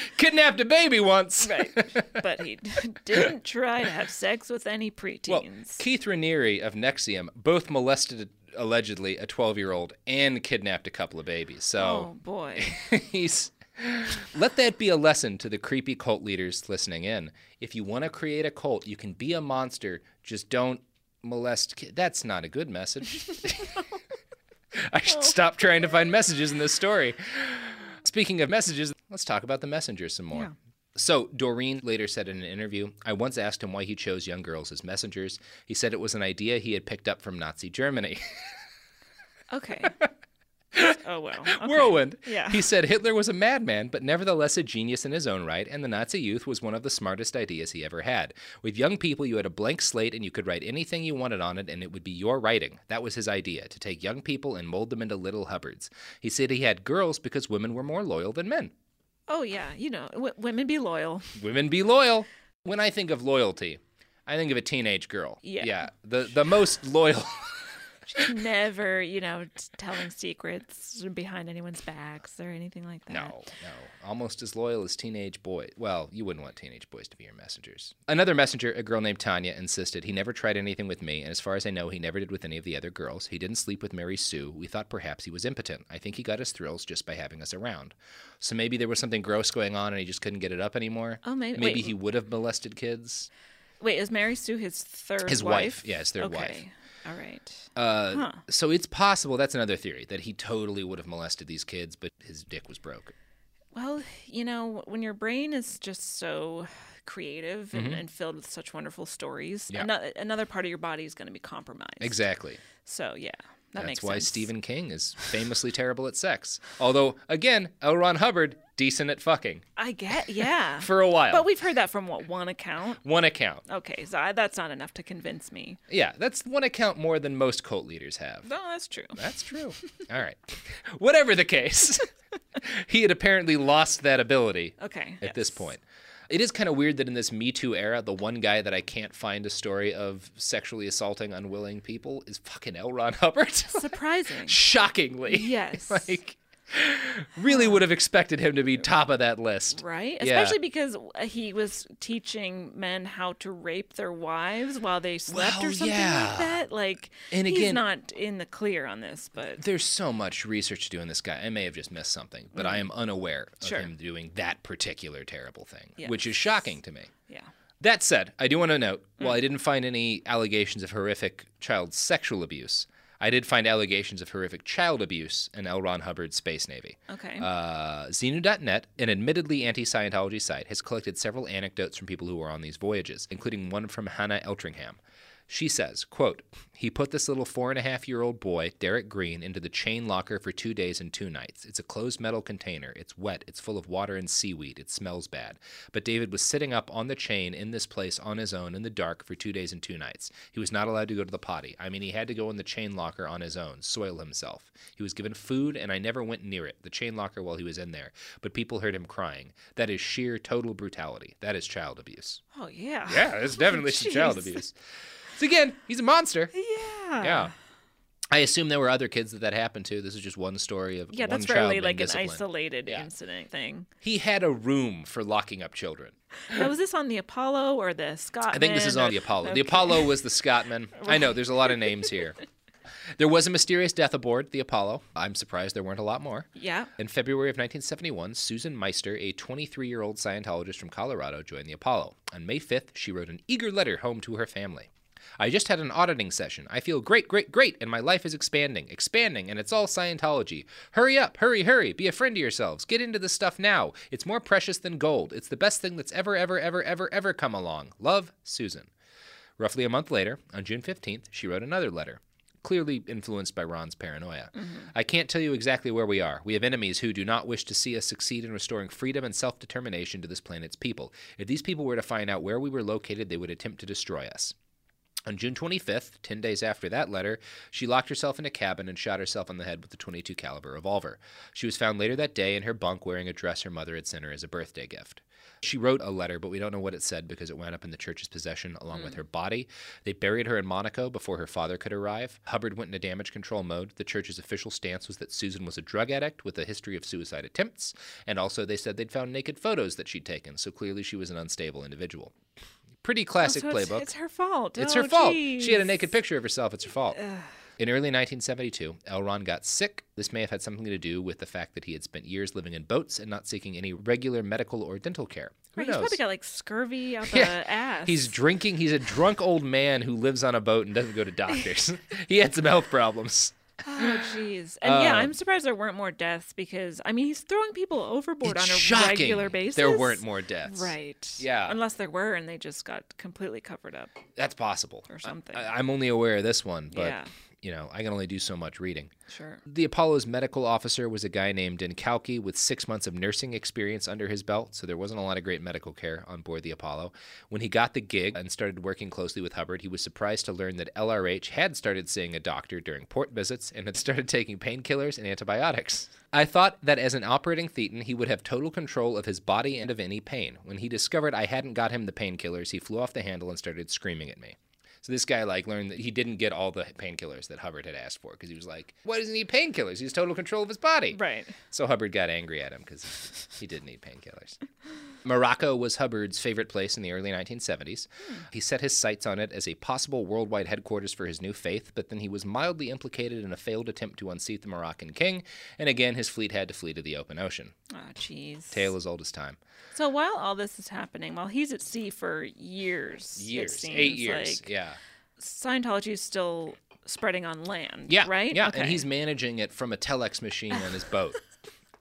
Kidnapped a baby once. Right. But he didn't try to have sex with any preteens. Well. Keith Raniere of NXIVM both molested allegedly a 12-year-old and kidnapped a couple of babies. So oh boy. He's let that be a lesson to the creepy cult leaders listening in. If you want to create a cult, you can be a monster. Just don't molest kids. That's not a good message. I should stop trying to find messages in this story. Speaking of messages, let's talk about the messenger some more. Yeah. So, Doreen later said in an interview, I once asked him why he chose young girls as messengers. He said it was an idea he had picked up from Nazi Germany. Okay. oh well. Okay. Whirlwind. Yeah. He said Hitler was a madman, but nevertheless a genius in his own right, and the Nazi youth was one of the smartest ideas he ever had. With young people, you had a blank slate and you could write anything you wanted on it, and it would be your writing. That was his idea, to take young people and mold them into little Hubbards. He said he had girls because women were more loyal than men. Oh yeah. You know, w- women be loyal. Women be loyal. When I think of loyalty, I think of a teenage girl. Yeah. Yeah. The the most loyal. She's never, you know, telling secrets behind anyone's backs or anything like that. No, no. Almost as loyal as teenage boys. Well, you wouldn't want teenage boys to be your messengers. Another messenger, a girl named Tanya, insisted he never tried anything with me, and as far as I know, he never did with any of the other girls. He didn't sleep with Mary Sue. We thought perhaps he was impotent. I think he got his thrills just by having us around. So maybe there was something gross going on and he just couldn't get it up anymore. Oh, maybe- Maybe wait. he would have molested kids. Wait, is Mary Sue his third His wife. Yeah, his third okay. wife. All right. Uh, Huh. So it's possible, that's another theory, that he totally would have molested these kids, but his dick was broke. Well, you know, when your brain is just so creative and, Mhm. and filled with such wonderful stories, Yeah. ano- another part of your body is going to be compromised. Exactly. So yeah, that That's why sense. Stephen King is famously terrible at sex. Although, again, L. Ron Hubbard, decent at fucking. I get, yeah, For a while. But we've heard that from what one account. One account. Okay, so I, that's not enough to convince me. Yeah, that's one account more than most cult leaders have. No, that's true. That's true. All right. Whatever the case, he had apparently lost that ability Okay. at this point. It is kind of weird that in this Me Too era, the one guy that I can't find a story of sexually assaulting unwilling people is fucking L. Ron Hubbard. Surprising. Shockingly. Yes. like, really would have expected him to be top of that list. Right? Yeah. Especially because uh, he was teaching men how to rape their wives while they slept Well, or something yeah. like that. Like, And he's again- not in the clear on this, but There's so much research to do on this guy. I may have just missed something, but I am unaware of Mm. Sure. him doing that particular terrible thing, Yes. which is shocking to me. yeah. That said, I do want to note while Mm. I didn't find any allegations of horrific child sexual abuse, I did find allegations of horrific child abuse in L. Ron Hubbard's Space Navy. Okay. Uh, Xenu.net, an admittedly anti Scientology site, has collected several anecdotes from people who were on these voyages, including one from Hannah Eltringham. She says, quote, he put this little four and a half year old boy, Derek Green, into the chain locker for two days and two nights. It's a closed metal container. It's wet. It's full of water and seaweed. It smells bad. But David was sitting up on the chain in this place on his own in the dark for two days and two nights. He was not allowed to go to the potty. I mean, he had to go in the chain locker on his own, soil himself. He was given food, and I never went near it, the chain locker, while he was in there. But people heard him crying. That is sheer total brutality. That is child abuse. Oh, yeah. Yeah, it's definitely some child abuse. So again, he's a monster. Yeah. Yeah. I assume there were other kids that that happened to. This is just one story of Yeah, one that's really like an isolated incident thing. He had a room for locking up children. Now, was this on the Apollo or the Scott? I think this is on the Apollo. The Apollo was the Scotsman. I know there's a lot of names here. There was a mysterious death aboard the Apollo. I'm surprised there weren't a lot more. Yeah. In February of 1971, Susan Meister, a 23 year old Scientologist from Colorado, joined the Apollo. On May 5th, she wrote an eager letter home to her family. I just had an auditing session. I feel great, great, great, and my life is expanding, expanding, and it's all Scientology. Hurry up, hurry, hurry, be a friend to yourselves. Get into this stuff now. It's more precious than gold. It's the best thing that's ever, ever, ever, ever, ever come along. Love, Susan. Roughly a month later, on June 15th, she wrote another letter clearly influenced by Ron's paranoia. Mm-hmm. I can't tell you exactly where we are. We have enemies who do not wish to see us succeed in restoring freedom and self determination to this planet's people. If these people were to find out where we were located, they would attempt to destroy us. On June 25th, 10 days after that letter, she locked herself in a cabin and shot herself on the head with a 22 caliber revolver. She was found later that day in her bunk wearing a dress her mother had sent her as a birthday gift. She wrote a letter, but we don't know what it said because it wound up in the church's possession along mm. with hmm. her body. They buried her in Monaco before her father could arrive. Hubbard went into damage control mode. The church's official stance was that Susan was a drug addict with a history of suicide attempts, and also they said they'd found naked photos that she'd taken, so clearly she was an unstable individual. Pretty classic oh, so playbook. It's, her fault. It's oh, her fault. Geez. She had a naked picture of herself. It's her fault. In early 1972, L. Ron got sick. This may have had something to do with the fact that he had spent years living in boats and not seeking any regular medical or dental care. Who right, knows? He's probably got like scurvy out the yeah. ass. He's drinking. He's a drunk old man who lives on a boat and doesn't go to doctors. he had some health problems. Oh, jeez. And uh, yeah, I'm surprised there weren't more deaths because, I mean, he's throwing people overboard on a regular basis. There weren't more deaths. Right. Yeah. Unless there were and they just got completely covered up. That's possible. Or something. I, am only aware of this one, but. Yeah you know, I can only do so much reading. Sure. The Apollo's medical officer was a guy named Dincalci with six months of nursing experience under his belt, so there wasn't a lot of great medical care on board the Apollo. When he got the gig and started working closely with Hubbard, he was surprised to learn that LRH had started seeing a doctor during port visits and had started taking painkillers and antibiotics. I thought that as an operating thetan, he would have total control of his body and of any pain. When he discovered I hadn't got him the painkillers, he flew off the handle and started screaming at me. So this guy like learned that he didn't get all the painkillers that Hubbard had asked for because he was like, "Why doesn't he need painkillers? He has total control of his body." Right. So Hubbard got angry at him because he did need painkillers. Morocco was Hubbard's favorite place in the early 1970s. Hmm. He set his sights on it as a possible worldwide headquarters for his new faith, but then he was mildly implicated in a failed attempt to unseat the Moroccan king, and again his fleet had to flee to the open ocean. Oh, jeez. Tale as old as time. So while all this is happening, while he's at sea for years, years, eight years, like, yeah, Scientology is still spreading on land. Yeah, right. Yeah, okay. and he's managing it from a telex machine on his boat,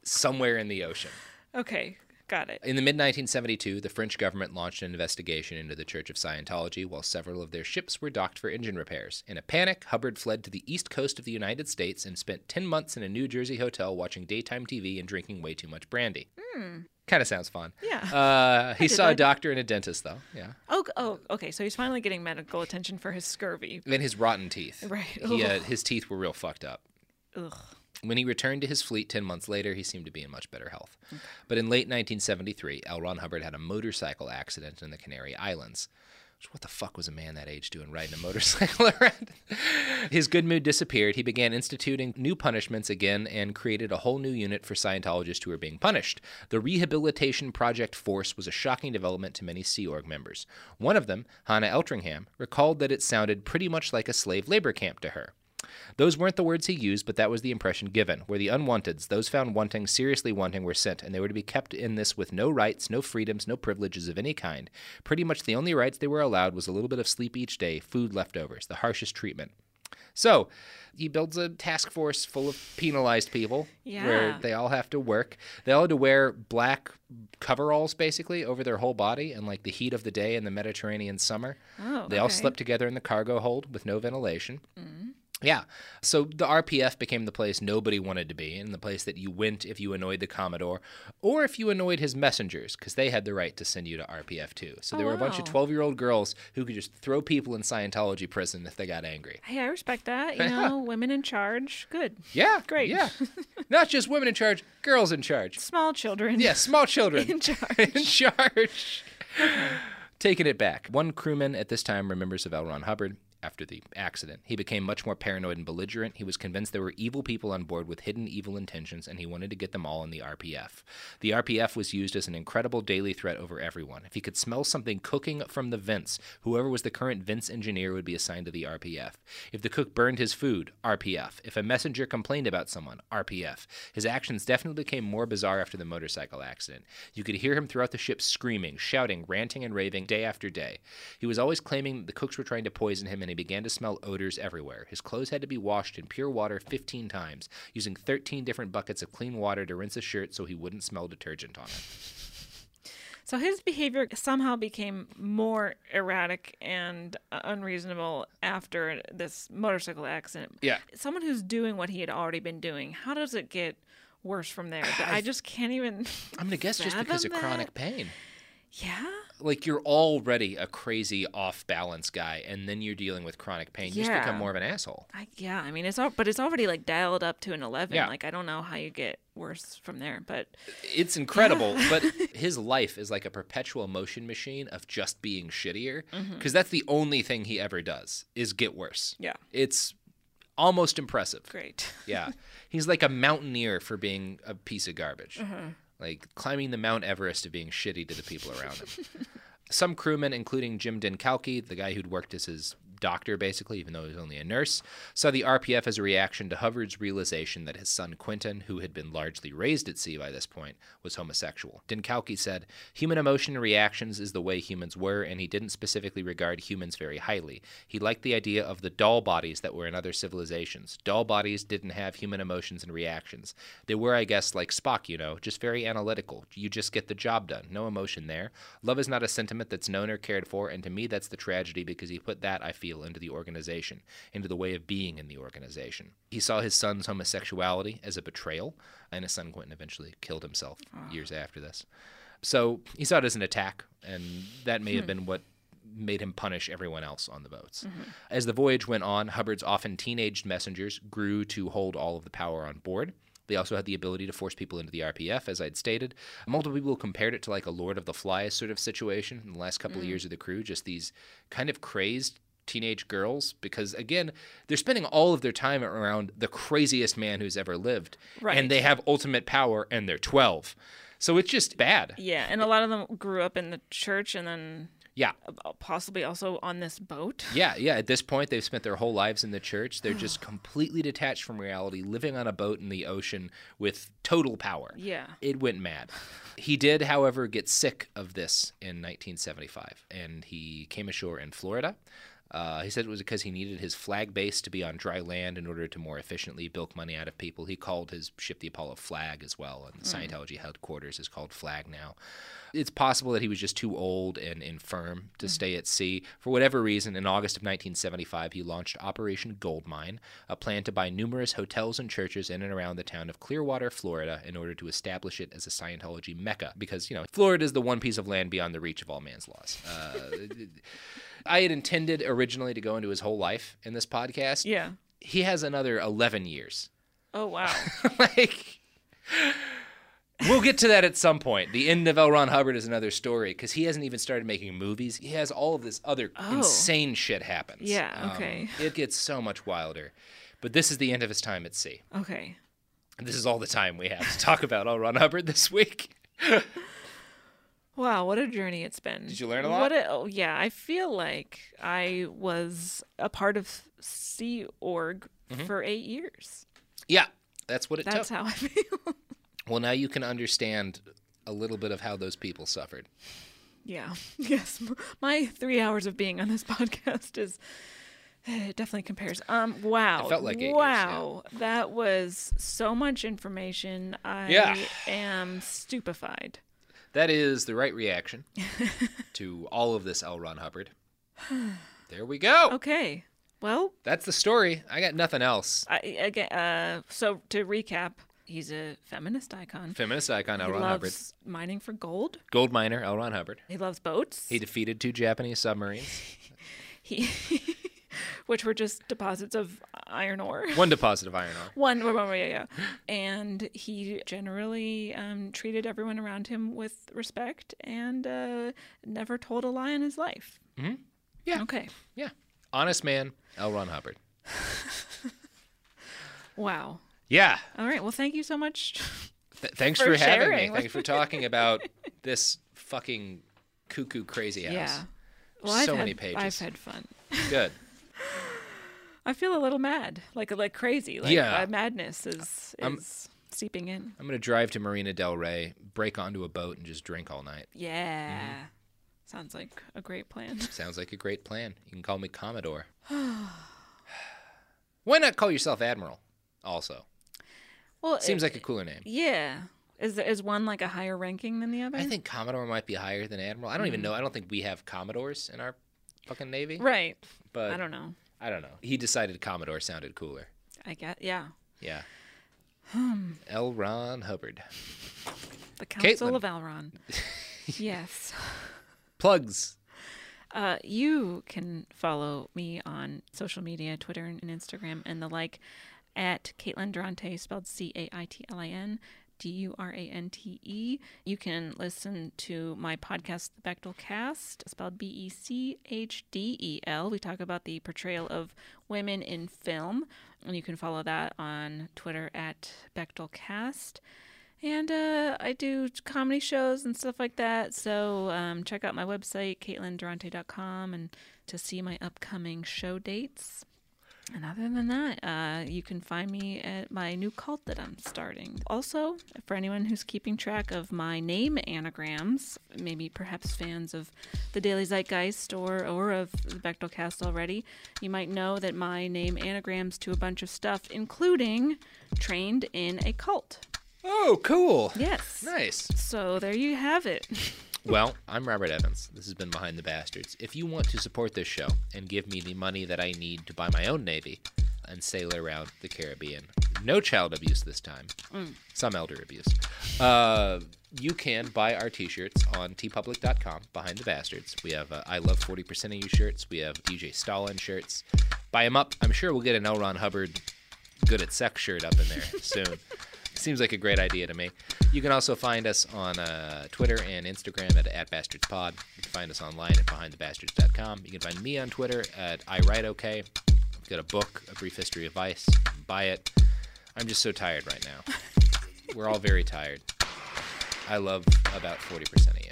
somewhere in the ocean. Okay, Got it. In the mid 1972, the French government launched an investigation into the Church of Scientology while several of their ships were docked for engine repairs. In a panic, Hubbard fled to the east coast of the United States and spent 10 months in a New Jersey hotel watching daytime TV and drinking way too much brandy. Hmm. Kind of sounds fun. Yeah. Uh, he saw that. a doctor and a dentist, though. Yeah. Oh, oh, okay. So he's finally getting medical attention for his scurvy. And his rotten teeth. Right. He, uh, his teeth were real fucked up. Ugh. When he returned to his fleet 10 months later, he seemed to be in much better health. Okay. But in late 1973, L. Ron Hubbard had a motorcycle accident in the Canary Islands. What the fuck was a man that age doing riding a motorcycle around? His good mood disappeared. He began instituting new punishments again and created a whole new unit for Scientologists who were being punished. The Rehabilitation Project Force was a shocking development to many Sea Org members. One of them, Hannah Eltringham, recalled that it sounded pretty much like a slave labor camp to her. Those weren't the words he used, but that was the impression given, where the unwanteds, those found wanting, seriously wanting, were sent, and they were to be kept in this with no rights, no freedoms, no privileges of any kind. Pretty much the only rights they were allowed was a little bit of sleep each day, food leftovers, the harshest treatment. So, he builds a task force full of penalized people yeah. where they all have to work. They all had to wear black coveralls basically over their whole body in like the heat of the day in the Mediterranean summer. Oh, they okay. all slept together in the cargo hold with no ventilation. Mm. Yeah. So the RPF became the place nobody wanted to be, and the place that you went if you annoyed the Commodore or if you annoyed his messengers, because they had the right to send you to RPF too. So oh, there were a bunch wow. of 12 year old girls who could just throw people in Scientology prison if they got angry. Hey, I respect that. You know, women in charge. Good. Yeah. Great. Yeah. Not just women in charge, girls in charge. Small children. Yeah, small children. in charge. in charge. Taking it back. One crewman at this time remembers of L. Ron Hubbard. After the accident. He became much more paranoid and belligerent. He was convinced there were evil people on board with hidden evil intentions, and he wanted to get them all in the RPF. The RPF was used as an incredible daily threat over everyone. If he could smell something cooking from the vents, whoever was the current vents engineer would be assigned to the RPF. If the cook burned his food, RPF. If a messenger complained about someone, RPF. His actions definitely became more bizarre after the motorcycle accident. You could hear him throughout the ship screaming, shouting, ranting, and raving day after day. He was always claiming the cooks were trying to poison him, and he began to smell odors everywhere. His clothes had to be washed in pure water 15 times, using 13 different buckets of clean water to rinse his shirt so he wouldn't smell detergent on it. So his behavior somehow became more erratic and uh, unreasonable after this motorcycle accident. Yeah. Someone who's doing what he had already been doing, how does it get worse from there? I just can't even. I'm going to guess just because of fathom chronic pain. Yeah. Like you're already a crazy off balance guy, and then you're dealing with chronic pain. You just Yeah. become more of an asshole. I, yeah, I mean it's all, but it's already like dialed up to an eleven. Yeah. Like I don't know how you get worse from there, but It's incredible, but his life is like a perpetual motion machine of just being shittier mm-hmm. because that's the only thing he ever does is get worse. Yeah. It's almost impressive. Great. yeah. He's like a mountaineer for being a piece of garbage. Mm-hmm. Like climbing the Mount Everest of being shitty to the people around him. Some crewmen, including Jim Dincalci, the guy who'd worked as his doctor basically, even though he was only a nurse, saw the RPF as a reaction to Hubbard's realization that his son Quentin, who had been largely raised at sea by this point, was homosexual. Dincalci said, Human emotion and reactions is the way humans were, and he didn't specifically regard humans very highly. He liked the idea of the doll bodies that were in other civilizations. Doll bodies didn't have human emotions and reactions. They were, I guess, like Spock, you know, just very analytical. You just get the job done. No emotion there. Love is not a sentiment that's known or cared for, and to me, that's the tragedy because he put that, I feel, into the organization, into the way of being in the organization. He saw his son's homosexuality as a betrayal, and his son Quentin eventually killed himself years after this. So he saw it as an attack, and that may have Hmm. been what made him punish everyone else on the boats. Mhm. As the voyage went on, Hubbard's often teenaged messengers grew to hold all of the power on board. They also had the ability to force people into the RPF, as I'd stated. Multiple people compared it to like a Lord of the Flies sort of situation in the last couple of Mm. years of the crew, just these kind of crazed teenage girls because again they're spending all of their time around the craziest man who's ever lived Right. and they have ultimate power and they're 12 so it's just bad yeah, and a lot of them grew up in the church and then yeah possibly also on this boat. Yeah, yeah. At this point, they've spent their whole lives in the church. They're just completely detached from reality, living on a boat in the ocean with total power. Yeah. It went mad. He did, however, get sick of this in 1975, and he came ashore in Florida. Uh, he said it was because he needed his flag base to be on dry land in order to more efficiently bilk money out of people. He called his ship the Apollo Flag as well, and the Mm. Scientology headquarters is called Flag now. It's possible that he was just too old and infirm to stay at sea. For whatever reason, in August of 1975, he launched Operation Goldmine, a plan to buy numerous hotels and churches in and around the town of Clearwater, Florida, in order to establish it as a Scientology mecca. Because, you know, Florida is the one piece of land beyond the reach of all man's laws. Uh, I had intended originally to go into his whole life in this podcast. Yeah. He has another 11 years. Oh wow. like we'll get to that at some point. The end of L. Ron Hubbard is another story because he hasn't even started making movies. He has all of this other Oh. insane shit happens. Yeah, Um, okay. it gets so much wilder. But this is the end of his time at sea. Okay. And this is all the time we have to talk about L. Ron Hubbard this week. Wow, what a journey it's been. Did you learn a lot? What a, oh, yeah, I feel like I was a part of Sea Org Mhm. for eight years. Yeah, that's what it That's took. how I feel. Well, now you can understand a little bit of how those people suffered. yeah. Yes. My three hours of being on this podcast is it definitely compares. Um. Wow. It felt like eight years, wow. That was so much information. I Yeah. am stupefied. That is the right reaction to all of this L. Ron Hubbard. There we go. Okay. Well, That's the story. I got nothing else. I, again, uh, so to recap, he's a feminist icon. Feminist icon L. he Ron loves Hubbard. mining for gold. Gold miner L. Ron Hubbard. He loves boats. He defeated two Japanese submarines. He, which were just deposits of iron ore. One deposit of iron ore. One, one, one, yeah, yeah. And he generally um, treated everyone around him with respect and uh, never told a lie in his life. hmm Yeah. Okay. Yeah. Honest man, L. Ron Hubbard. Wow. Yeah. All right. Well, thank you so much. Th- thanks For for, having me. Thanks for talking about this fucking cuckoo crazy house. Yeah. Well, so I've many had, pages. I've had fun. Good. I feel a little mad, like like crazy. Like Yeah. uh, madness is is seeping in. I'm gonna drive to Marina Del Rey, break onto a boat, and just drink all night. Yeah. Mm-hmm. Sounds like a great plan. Sounds like a great plan. You can call me Commodore. Why not call yourself Admiral? Also, well, seems it- like a cooler name. Yeah. Is is one like a higher ranking than the other? I think Commodore might be higher than Admiral. I don't even know. I don't think we have Commodores in our fucking Navy. Mm. Right. But I don't know. I don't know. He decided Commodore sounded cooler. I get. Yeah. Yeah. Hmm. L. Ron Hubbard. The Council Caitlin. of Elron. yes. Plugs. Uh, you can follow me on social media, Twitter and Instagram, and the like, at Caitlin Durante, spelled C A I T L I N D U R A N T E. You can listen to my podcast, The Bechdel Cast, spelled B E C H D E L. We talk about the portrayal of women in film, and you can follow that on Twitter at Bechdel Cast. And uh, I do comedy shows and stuff like that. So um, check out my website, CaitlinDurante.com, and to see my upcoming show dates. And other than that, uh, you can find me at my new cult that I'm starting. Also, for anyone who's keeping track of my name anagrams, maybe perhaps fans of the Daily Zeitgeist or, or of the Bechdel cast already, you might know that my name anagrams to a bunch of stuff, including trained in a cult. Oh, cool. Yes. Nice. So there you have it. Well, I'm Robert Evans. This has been Behind the Bastards. If you want to support this show and give me the money that I need to buy my own Navy and sail around the Caribbean, no child abuse this time, Mm. some elder abuse, uh, you can buy our t shirts on teepublic.com, Behind the Bastards. We have uh, I Love 40% of You shirts, we have DJ Stalin shirts. Buy them up. I'm sure we'll get an L. Ron Hubbard good at sex shirt up in there soon. Seems like a great idea to me. You can also find us on uh, Twitter and Instagram at, at BastardsPod. You can find us online at BehindTheBastards.com. You can find me on Twitter at I Write Okay. I've got a book, A Brief History of Vice. Buy it. I'm just so tired right now. We're all very tired. I love about 40% of you.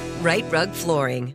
Rite Rug Flooring.